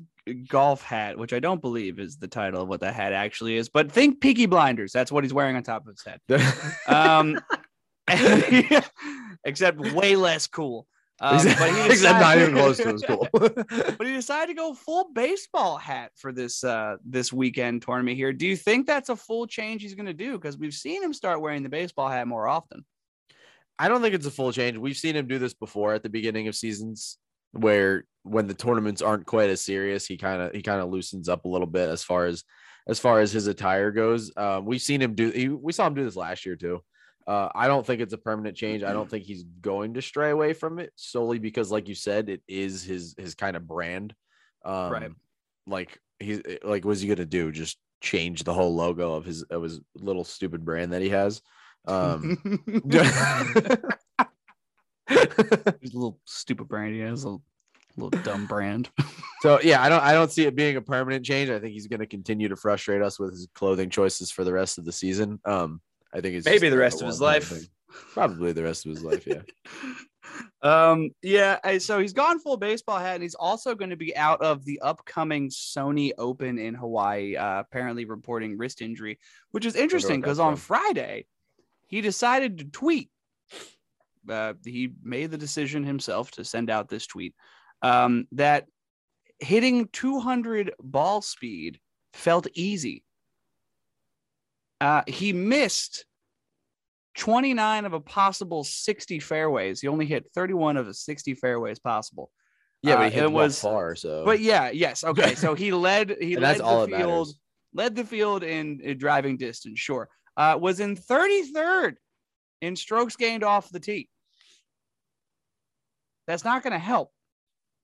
golf hat, which I don't believe is the title of what the hat actually is. But think Peaky Blinders. That's what he's wearing on top of his head. Um, except way less cool. Um, but he Except not even decided- close to as cool. but he decided to go full baseball hat for this uh this weekend tournament here. Do you think that's a full change he's going to do? Because we've seen him start wearing the baseball hat more often. I don't think it's a full change. We've seen him do this before at the beginning of seasons where when the tournaments aren't quite as serious, he kind of he kind of loosens up a little bit as far as as far as his attire goes. Um, we've seen him do he, we saw him do this last year too. Uh, I don't think it's a permanent change. I don't think he's going to stray away from it solely because, like you said, it is his his kind of brand. Um, Right. Like he's like, what's he gonna do? Just change the whole logo of his of his little stupid brand that he has. Um, He's a little stupid brand. He has a little dumb brand. So yeah, I don't I don't see it being a permanent change. I think he's going to continue to frustrate us with his clothing choices for the rest of the season. Um, I think it's Maybe the rest of his life. thing. Probably the rest of his life. Yeah. um yeah so he's gone full baseball hat and he's also going to be out of the upcoming sony open in hawaii uh, apparently reporting wrist injury which is interesting because on friday he decided to tweet uh, he made the decision himself to send out this tweet um, that hitting 200 ball speed felt easy uh, he missed 29 of a possible 60 fairways. He only hit 31 of the 60 fairways possible. Yeah, Uh, but he hit it was- far. So, But yeah, yes, okay. So he led he led the field, matters. led the field in, in driving distance, sure. Uh was in 33rd in strokes gained off the tee. That's not going to help.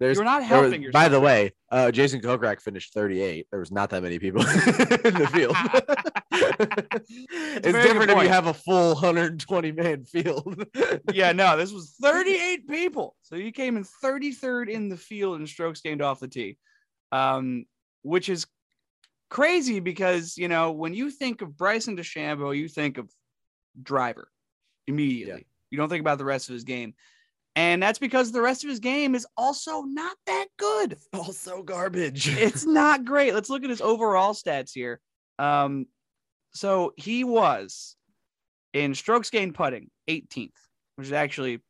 there's You're not was- helping yourself. By the way, uh, Jason Kokrak finished 38. There was not that many people in the field. it's different if you have a full 120 man field. yeah, no, this was 38 people. So he came in 33rd in the field in strokes gained off the tee, um, which is crazy because, you know, when you think of Bryson DeChambeau, you think of driver immediately. You don't think about the rest of his game. And that's because the rest of his game is also not that good. also garbage. It's not great. Let's look at his overall stats here. Um, so he was in strokes gained putting 18th, which is actually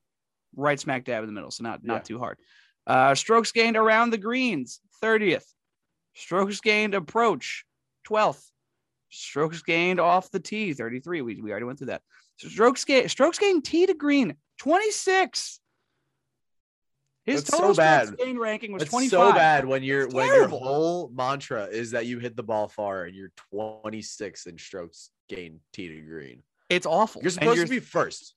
right smack dab in the middle, so not not Yeah. too hard. Uh, strokes gained around the greens 30th. Strokes gained approach 12th. Strokes gained off the tee 33. We, we already went through that. Strokes gained strokes gained tee to green 26. His That's total strokes bad. gained ranking was It's 25. so bad when you're when your whole mantra is that you hit the ball far and you're 26 in strokes gain tee to green. It's awful. You're supposed you're- to be first.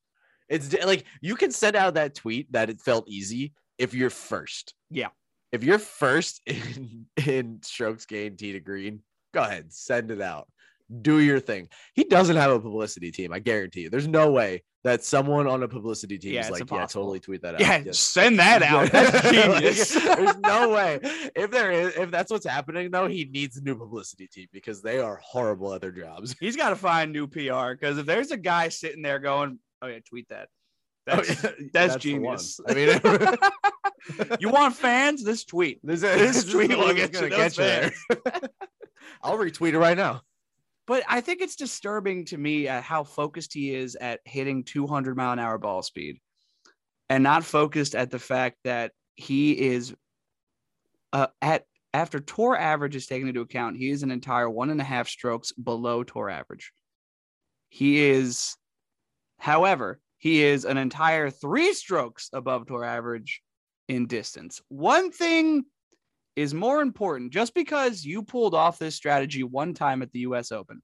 It's like you can send out that tweet that it felt easy if you're first. Yeah. If you're first in, in strokes gain tee to green, go ahead, send it out. Do your thing. He doesn't have a publicity team. I guarantee you. There's no way that someone on a publicity team Yeah, is like, yeah, totally tweet that out. Yeah, Yes. send that out. That's genius. There's no way. If there is, if that's what's happening, though, he needs a new publicity team because they are horrible at their jobs. He's got to find new PR because if there's a guy sitting there going, "Oh yeah, tweet that," oh, that's, Oh, yeah, that's one. genius. I mean, you want fans? This tweet. this, This this tweet will get, you get you there. I'll retweet it right now. But I think it's disturbing to me at how focused he is at hitting 200 mile an hour ball speed, and not focused at the fact that he is uh, at after tour average is taken into account, he is an entire one and a half strokes below tour average. He is, however, he is an entire three strokes above tour average in distance. One thing is more important just because you pulled off this strategy one time at the US Open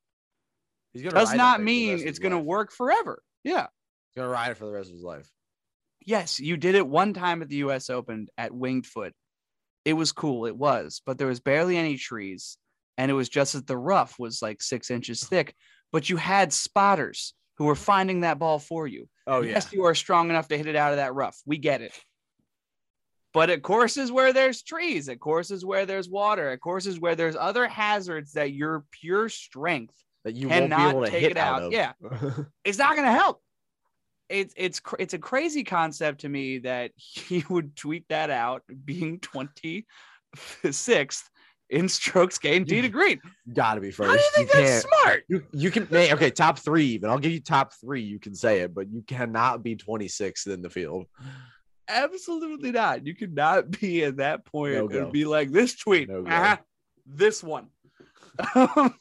does ride not thing for the mean it's going to work forever. Yeah. He's gonna ride it for the rest of his life. Yes, you did it one time at the US Open at Winged Foot. It was cool, it was, but there was barely any trees. And it was just that the rough was like six inches thick, but you had spotters who were finding that ball for you. Oh yeah. Yes, you are strong enough to hit it out of that rough. We get it. But at courses where there's trees, at courses where there's water, at courses where there's other hazards that your pure strength that you cannot able to take it out. out. Yeah. it's not going to help. It's it's it's a crazy concept to me that he would tweet that out being 26th in strokes gained tee to green. Gotta be first. How do you think that's can't- smart? You, you can hey, okay, top three even. I'll give you top three. You can say it, but you cannot be 26th in the field. Absolutely not. You could not be at that point No and be like this tweet, No uh-huh, this one.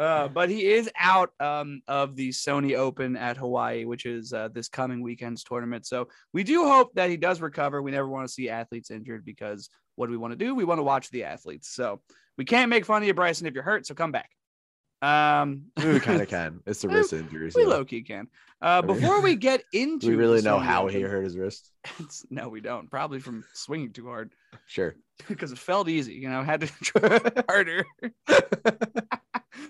Uh, but he is out um, of the Sony Open at Hawaii, which is uh, this coming weekend's tournament. So we do hope that he does recover. We never want to see athletes injured because what do we want to do? We want to watch the athletes. So we can't make fun of you, Bryson, if you're hurt. So come back. Um, We kind of can. It's the wrist injuries. we low key can. Uh, before we get into, we really know how he hurt his wrist? It's, no, we don't. Probably from swinging too hard Sure. because it felt easy. You know, had to try harder.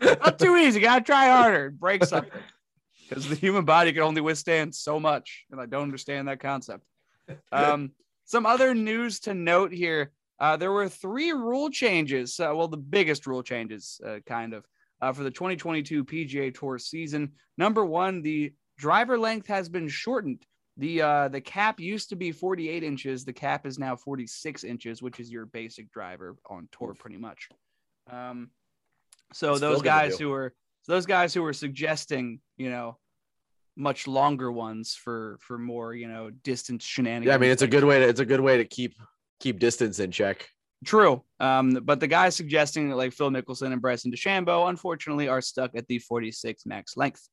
Not too easy. Gotta try harder. Break something. Because the human body can only withstand so much, and I don't understand that concept. Um, some other news to note here: uh, there were three rule changes. Uh, well, the biggest rule changes, uh, kind of, uh, for the 2022 PGA Tour season. Number one, the driver length has been shortened. The uh, the cap used to be 48 inches. The cap is now 46 inches, which is your basic driver on tour, pretty much. Um, so Still those guys who are so those guys who are suggesting, you know, much longer ones for for more, you know, distance shenanigans. Yeah, I mean it's a good way to it's a good way to keep keep distance in check. True. Um, but the guys suggesting like Phil Mickelson and Bryson DeChambeau, unfortunately, are stuck at the 46 max length.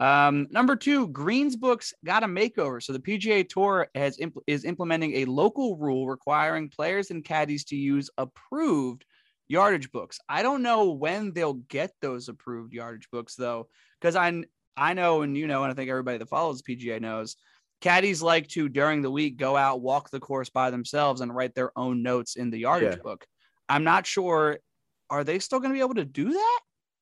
Um, number two, Greens Books got a makeover. So the PGA Tour has is implementing a local rule requiring players and caddies to use approved yardage books. I don't know when they'll get those approved yardage books though, because I I know and you know, and I think everybody that follows PGA knows caddies like to during the week go out walk the course by themselves and write their own notes in the yardage Yeah. book i'm not sure are they still going to be able to do that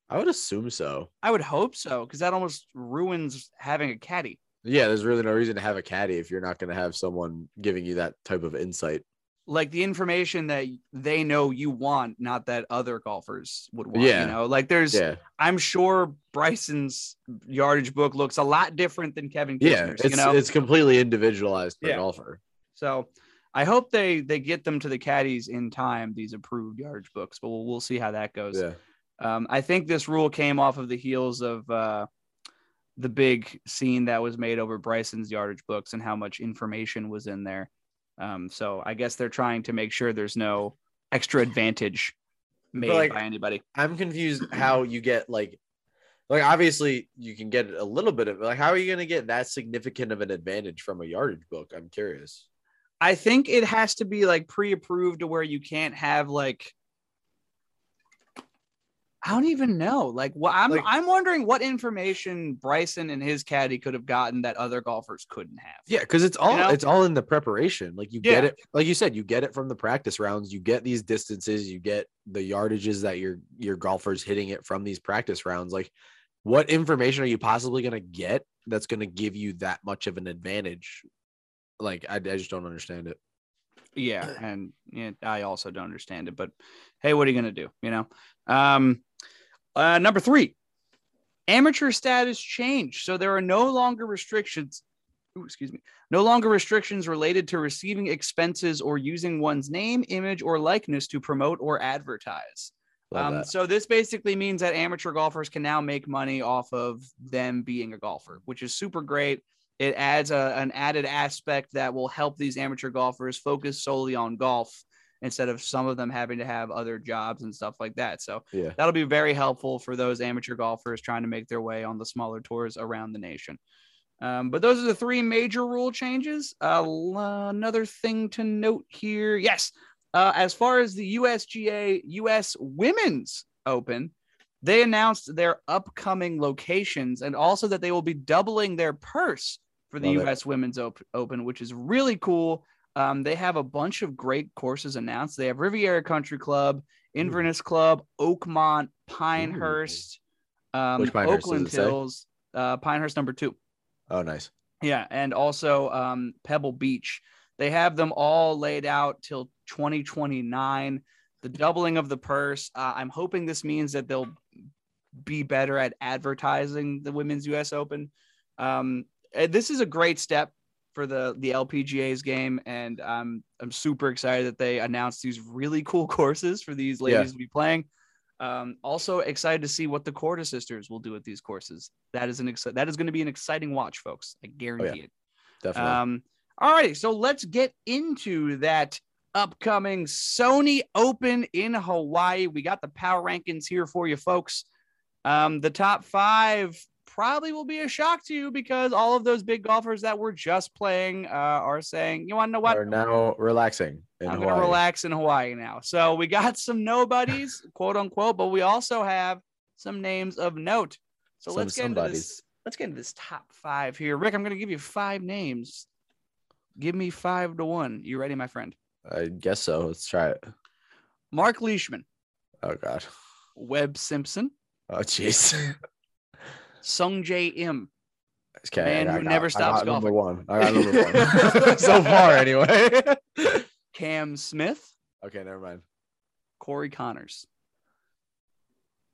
I would assume so. i would hope so because that almost ruins having a caddy Yeah, there's really no reason to have a caddy if you're not going to have someone giving you that type of insight. Like the information that they know you want not that other golfers would want Yeah. you know like there's Yeah, i'm sure bryson's yardage book looks a lot different than kevin yeah, it's you know it's completely individualized per Yeah. golfer. So I hope they they get them to the caddies in time, these approved yardage books, but we'll, we'll see how that goes. Yeah, Um, I think this rule came off of the heels of uh, the big scene that was made over Bryson's yardage books and how much information was in there. Um, so I guess they're trying to make sure there's no extra advantage made like- by anybody. I'm confused how you get like like obviously you can get a little bit of like how are you going to get that significant of an advantage from a yardage book? I'm curious. I think it has to be like pre-approved to where you can't have like I don't even know. Like, what I'm Like- I'm wondering what information Bryson and his caddy could have gotten that other golfers couldn't have. Yeah, because it's all know? it's all in the preparation. Like you get it, like you said, you get it from the practice rounds. You get these distances, you get the yardages that your your golfers hitting it from these practice rounds. Like, what information are you possibly gonna get that's gonna give you that much of an advantage? Like, I, I just don't understand it. Yeah, and yeah, I also don't understand it, but hey, what are you gonna do? You know. Um, uh, number three, amateur status changed, so there are no longer restrictions. ooh, excuse me. No longer restrictions related to receiving expenses or using one's name, image, or likeness to promote or advertise. Um, so this basically means that amateur golfers can now make money off of them being a golfer, which is super great. It adds a, an added aspect that will help these amateur golfers focus solely on golf instead of some of them having to have other jobs and stuff like that. So Yeah. that'll be very helpful for those amateur golfers trying to make their way on the smaller tours around the nation. Um, but those are the three major rule changes. Uh, another thing to note here, yes, uh, as far as the USGA US Women's Open, they announced their upcoming locations and also that they will be doubling their purse for the Love it. US Women's Op- Open, which is really cool. Um, they have a bunch of great courses announced. They have Riviera Country Club, Inverness Club, Oakmont, Pinehurst, um, Pinehurst Oakland? Hills, uh, Pinehurst number two. Oh, nice. Yeah, and also um, Pebble Beach. They have them all laid out till 2029. The doubling of the purse. Uh, I'm hoping this means that they'll be better at advertising the Women's U.S. Open. Um, this is a great step for the the LPGA's game, and um, I'm super excited that they announced these really cool courses for these Yeah. ladies to be playing. Um, also excited to see what the Korda sisters will do at these courses. That is an exci- that is going to be an exciting watch, folks. I guarantee it. Definitely. Um, all righty, so let's get into that upcoming Sony Open in Hawaii. We got the power rankings here for you, folks. Um, the top five probably will be a shock to you because all of those big golfers that were just playing uh, are saying, "You want to know what? Are now relaxing. In I'm Hawaii. gonna relax in Hawaii now." So we got some nobodies, quote unquote, but we also have some names of note. So Some let's get into this. Let's get into this top five here. Rick, I'm gonna give you five names. Give me five to one. You ready, my friend? I guess so. Let's try it. Mark Leishman, Oh God. Webb Simpson, Oh jeez. Sungjae Im. Okay, Man I who got- never I stops got number golfing. one. I got number one. so far, anyway. Cam Smith, okay, never mind. Corey Conners.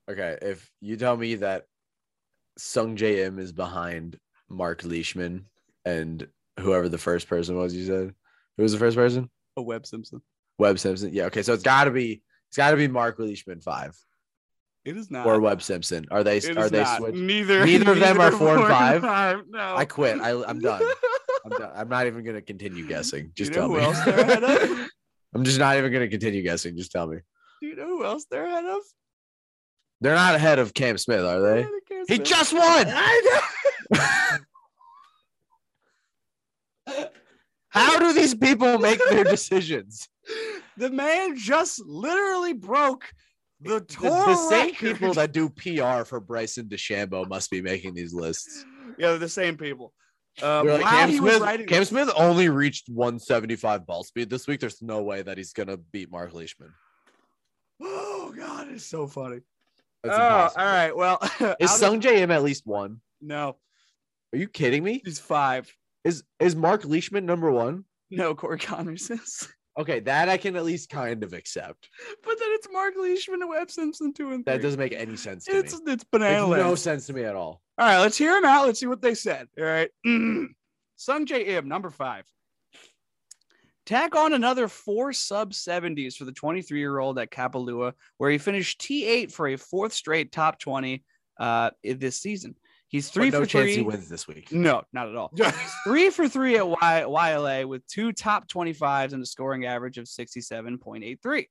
Okay, if you tell me that Sungjae Im is behind Mark Leishman and whoever the first person was, you said who was the first person? Oh, Webb Simpson. Webb Simpson. Yeah. Okay, so it's got to be it's got to be Mark Leishman five It is not. or Webb Simpson. Are they It are they not. switched? Neither. Neither of them are four and five? No. I quit. I, I'm done. I'm done. I'm not even gonna continue guessing. Just you know tell who me. else ahead of? I'm just not even gonna continue guessing. Just tell me. Do you know who else they're ahead of? They're not ahead of Cam Smith, are they? He Smith. just won. I How do these people make their decisions? The man just literally broke the The, tour the same people that do PR for Bryson DeChambeau must be making these lists. yeah, they're the same people. Um, they're like, Cam, Smith, Cam this- Smith only reached 175 ball speed this week. There's no way that he's gonna beat Mark Leishman. Oh God, it's so funny. That's oh, impossible. all right. Well, Is Sungjae Im at least one? no, Are you kidding me? he's five. Is is Mark Leishman number one? No, Corey Conners is. Okay, that I can at least kind of accept. But then it's Mark Leishman and Webb Simpson two and three. That doesn't make any sense to It's me. it's banana Makes no sense to me at all. All right, let's hear them out. Let's see what they said. All right. Sungjae Im, number five. Tack on another four sub 70s for the 23 year old at Kapalua, where he finished T8 for a fourth straight top 20 uh, this season. He's three But no for chance three. he wins this week. No, not at all. He's three for three at y- Waialae with two top 25s and a scoring average of 67.83.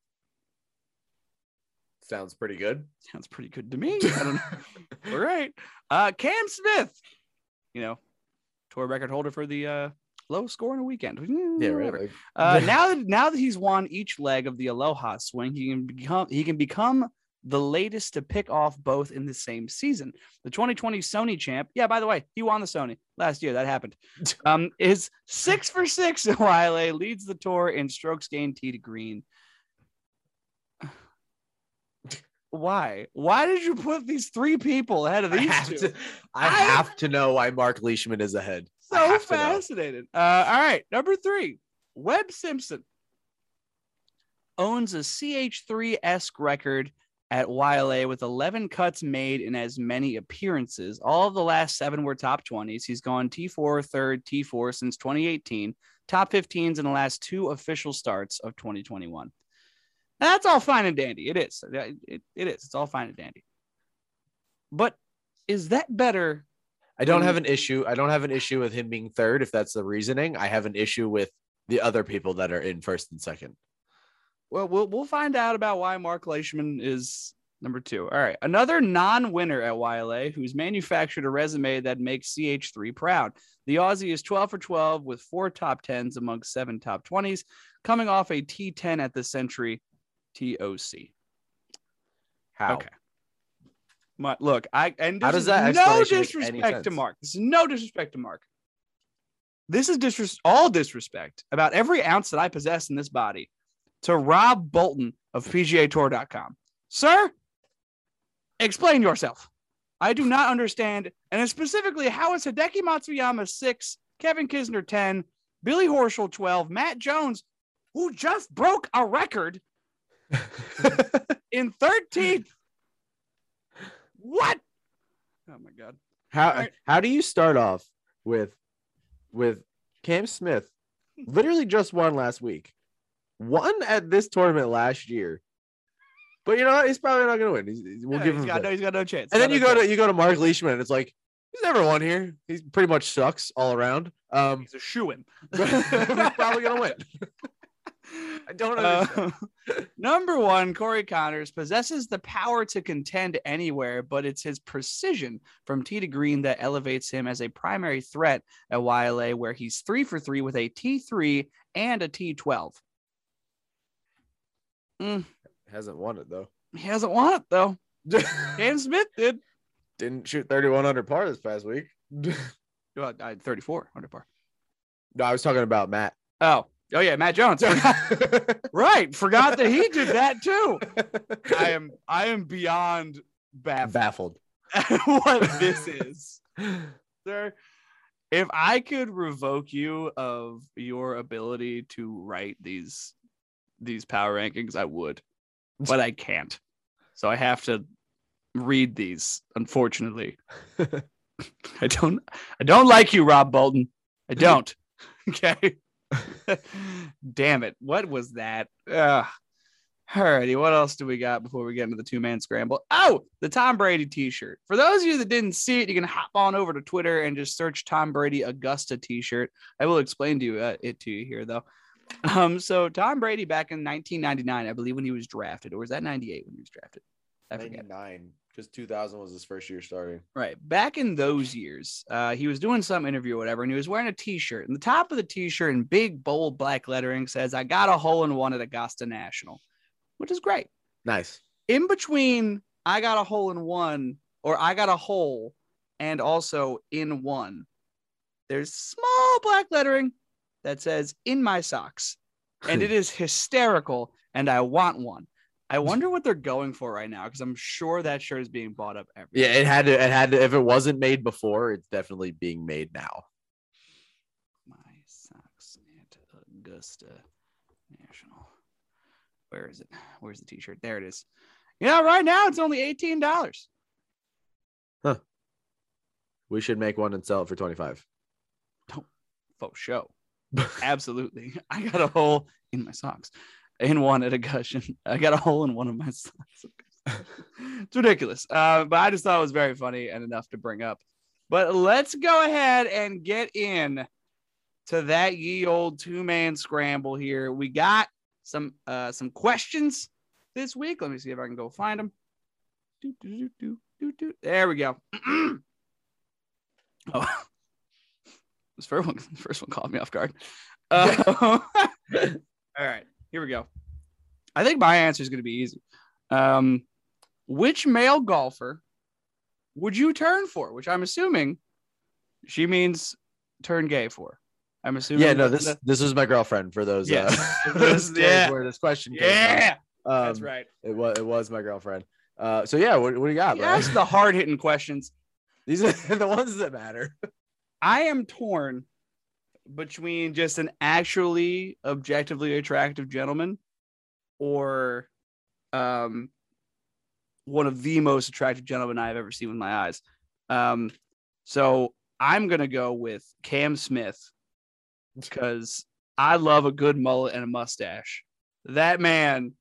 Sounds pretty good. Sounds pretty good to me. I don't know. All right. Uh, Cam Smith, you know, tour record holder for the uh, low score in a weekend. Yeah, Whatever. right. Uh, now that now that he's won each leg of the Aloha swing, he can become he can become the latest to pick off both in the same season. The 2020 Sony champ, yeah, by the way, he won the Sony last year. That happened. Um, is six for six in Waialae, leads the tour in strokes gained tee to green. Why? Why did you put these three people ahead of I these have, two? to, I I- have to know why Mark Leishman is ahead. So have fascinated. Uh, all right, number three, Webb Simpson owns a CH3 esque record at Waialae with 11 cuts made in as many appearances. All of the last seven were top 20s. He's gone T4, third, T4 since 2018, top 15s in the last two official starts of 2021. That's all fine and dandy. It is. It, it, it is. It's all fine and dandy. But is that better I don't Mm. have an issue. I don't have an issue with him being third if that's the reasoning. I have an issue with the other people that are in first and second. Well, we'll we'll find out about why Mark Leishman is number two. All right, another non-winner at Waialae who's manufactured a resume that makes CH3 proud. The Aussie is 12 for 12 with four top tens amongst seven top 20s, coming off a T10 at the Sentry TOC. How? Okay. My, look, I and How does that no explanation make any disrespect to? Mark. This is no disrespect to Mark. This is disres- all disrespect about every ounce that I possess in this body to Rob Bolton of PGA Sir, explain yourself. I do not understand, and specifically how is Hideki Matsuyama six, Kevin Kisner ten, Billy Horschel twelve, Matt Jones, who just broke a record in thirteenth. What? Oh my god. how Alright. how do you start off with with Cam Smith literally just won last week. Won at this tournament last year. But you know what? He's probably not gonna win. He's, he's- we'll Yeah, give he's him got no, he's got no chance. and then you no go to you go to Mark Leishman and it's like he's never won here. He's pretty much sucks all around. Um he's a shoe in. he's probably gonna win. I don't understand. Uh, number one, Corey Conners possesses the power to contend anywhere, but it's his precision from tee to green that elevates him as a primary threat at Waialae, where he's three for three with a T3 and a T12. Mm, Hasn't won it though. he hasn't won it though. Cam Smith did. Didn't shoot 31 under par this past week. Well, I had 34 under par. No, I was talking about Matt. Oh, oh yeah, Matt Jones. right, forgot that he did that too. I am, I am beyond baffled. baffled. what this is, sir. If I could revoke you of your ability to write these these power rankings, I would, but I can't. So I have to read these. Unfortunately, I don't. I don't like you, Rob Bolton. I don't. Okay. Damn it! What was that? Ugh. Alrighty, what else do we got before we get into the two man scramble? Oh, the Tom Brady t shirt. For those of you that didn't see it, you can hop on over to Twitter and just search Tom Brady Augusta t shirt. I will explain to you uh, it to you here though. Um, so Tom Brady back in 1999, I believe when he was drafted, or was that 98 when he was drafted? I forget. 99 because 2000 was his first year starting. Right. Back in those years, uh, he was doing some interview or whatever, and he was wearing a t-shirt. And the top of the t-shirt in big, bold black lettering says, I got a hole in one at Augusta National, which is great. Nice. In between, I got a hole in one, or I got a hole, and also in one, there's small black lettering that says in my socks. And it is hysterical, and I want one. I wonder what they're going for right now because I'm sure that shirt is being bought up everywhere. Yeah, it had to. It had to. If it wasn't made before, it's definitely being made now. My socks at Augusta National. Where is it? Where's the t-shirt? There it is. Yeah, right now it's only eighteen dollars. Huh. We should make one and sell it for 25. Don't Faux show. Absolutely. I got a hole in my socks. In one at a gushing. I got a hole in one of my socks. it's ridiculous. Uh, but I just thought it was very funny and enough to bring up. But let's go ahead and get in to that ye old two-man scramble here. We got some uh some questions this week. Let me see if I can go find them. Do, do, do, do, do, do. There we go. oh, this first one, the first one caught me off guard. Uh, all right, here we go. I think my answer is going to be easy. Um, which male golfer would you turn for? Which I'm assuming she means turn gay for. I'm assuming. Yeah, no, this the- this was my girlfriend for those. Yes. uh, This- those days yeah. where this question. came yeah, up. that's Um, right. It was it was my girlfriend. Uh, so yeah, what, what do you got, You ask the hard hitting questions. These are the ones that matter. I am torn between just an actually objectively attractive gentleman or um one of the most attractive gentlemen I've ever seen with my eyes. Um so I'm to go with Cam Smith because I love a good mullet and a mustache. That man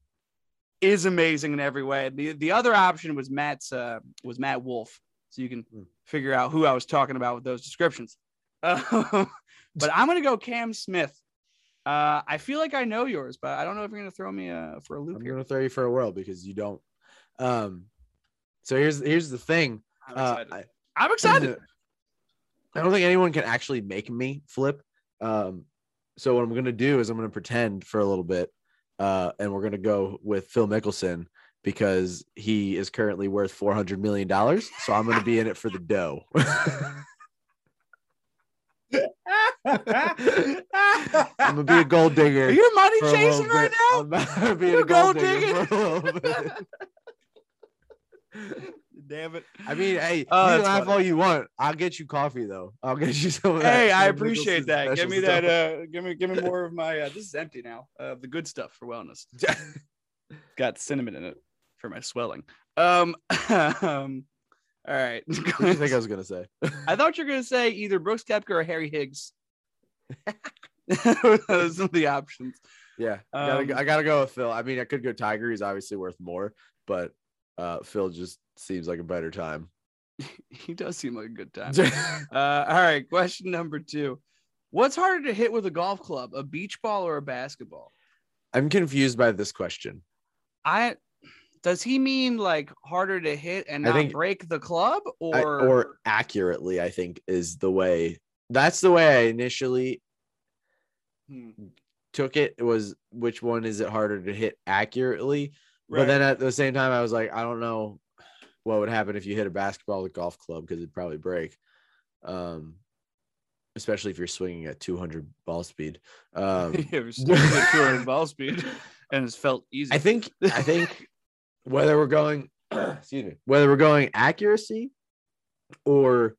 is amazing in every way. The the other option was Matt's uh was Matt Wolff. So you can Hmm. figure out who I was talking about with those descriptions. Um, but I'm gonna go Cam Smith. Uh, I feel like I know yours, but I don't know if you're gonna throw me uh, for a loop I'm gonna throw you for a whirl because you don't. Um, so here's here's the thing. I'm Uh, excited. I, I'm excited. I don't think anyone can actually make me flip. Um, so what I'm gonna do is I'm gonna pretend for a little bit, uh, and we're gonna go with Phil Mickelson because he is currently worth 400 million dollars. So I'm gonna be in it for the dough. I'm gonna be a gold digger. Are you money for a little chasing right now? I'm gonna be You're a gold gold digger digging? a little bit. Damn it. I mean, hey, Oh, you can laugh funny. all you want. I'll get you coffee though. I'll get you some. Hey, I appreciate that. Give me that. Uh, give me, give me more of my. Uh, this is empty now. Uh, the good stuff for wellness. Got cinnamon in it for my swelling. Um. um all right. what do you think I was gonna say? I thought you were gonna say either Brooks Koepka or Harry Higgs. Those are the options. Yeah, I gotta, Um, I gotta go with Phil. I mean, I could go Tiger. He's obviously worth more, but uh, Phil just seems like a better time. He does seem like a good time. Uh, all right. Question number two: What's harder to hit with a golf club, a beach ball or a basketball? I'm confused by this question. I does he mean like harder to hit and I not think- break the club, or I- or accurately, I think is the way. That's the way I initially Hmm, took it. Was which one is it harder to hit accurately? But then at the same time, I was like, I don't know what would happen if you hit a basketball with a golf club because it'd probably break. Um, especially if you're swinging at 200 ball speed. Um, Yeah, we're at 200 ball speed, and it's felt easy. I think I think whether we're going excuse me whether we're going accuracy or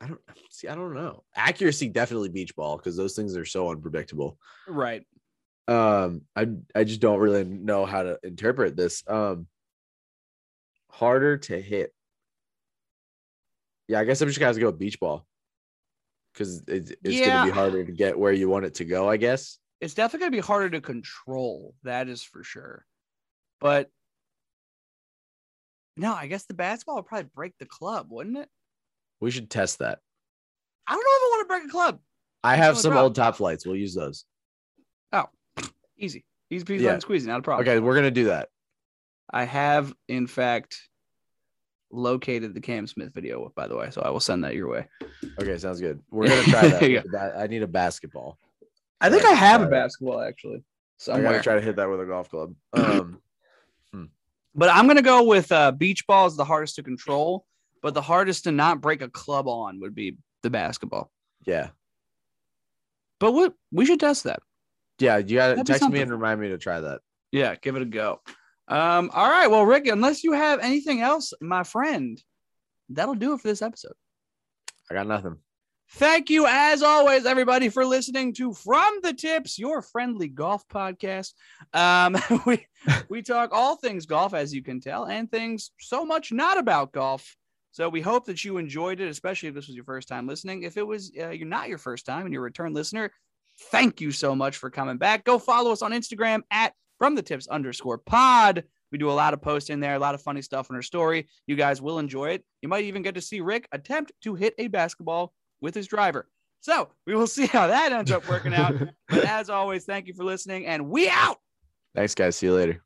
I don't see I don't know accuracy definitely beach ball because those things are so unpredictable. right. Um, I I just don't really know how to interpret this. Um, harder to hit. Yeah, I guess I'm just gonna have to go with beach ball because it's it's gonna be harder to get where you want it to go. I guess. It's definitely gonna be harder to control. That is for sure. But no, I guess the basketball would probably break the club, wouldn't it? We should test that. I don't know if I want to break a club. I have some old Top Flites. We'll use those. Oh, easy, easy peasy, Yeah. squeezy, not a problem. Okay, we're gonna do that. I have, in fact, located the Cam Smith video, by the way, so I will send that your way. Okay, sounds good. We're gonna try that. Yeah. with the ba- I need a basketball. I think Right, I have a basketball actually So I somewhere, gotta try to hit that with a golf club. Um, but I'm gonna go with uh, beach ball is the hardest to control, but the hardest to not break a club on would be the basketball. yeah, But what we should test that. yeah. You gotta That'd text me and remind me to try that. Yeah, give it a go. Um, all right, well, Rick, unless you have anything else, my friend, that'll do it for this episode. I got nothing. Thank you, as always, everybody, for listening to From the Tips, your friendly golf podcast. Um, we we talk all things golf, as you can tell, and things so much not about golf. So we hope that you enjoyed it, especially if this was your first time listening. If it was uh, you're not your first time and you're a return listener, thank you so much for coming back. Go follow us on Instagram at From the Tips underscore Pod. We do a lot of posts in there, a lot of funny stuff in our story. You guys will enjoy it. You might even get to see Rick attempt to hit a basketball with his driver. So we will see how that ends up working out. but as always, thank you for listening, and we out. Thanks, guys. See you later.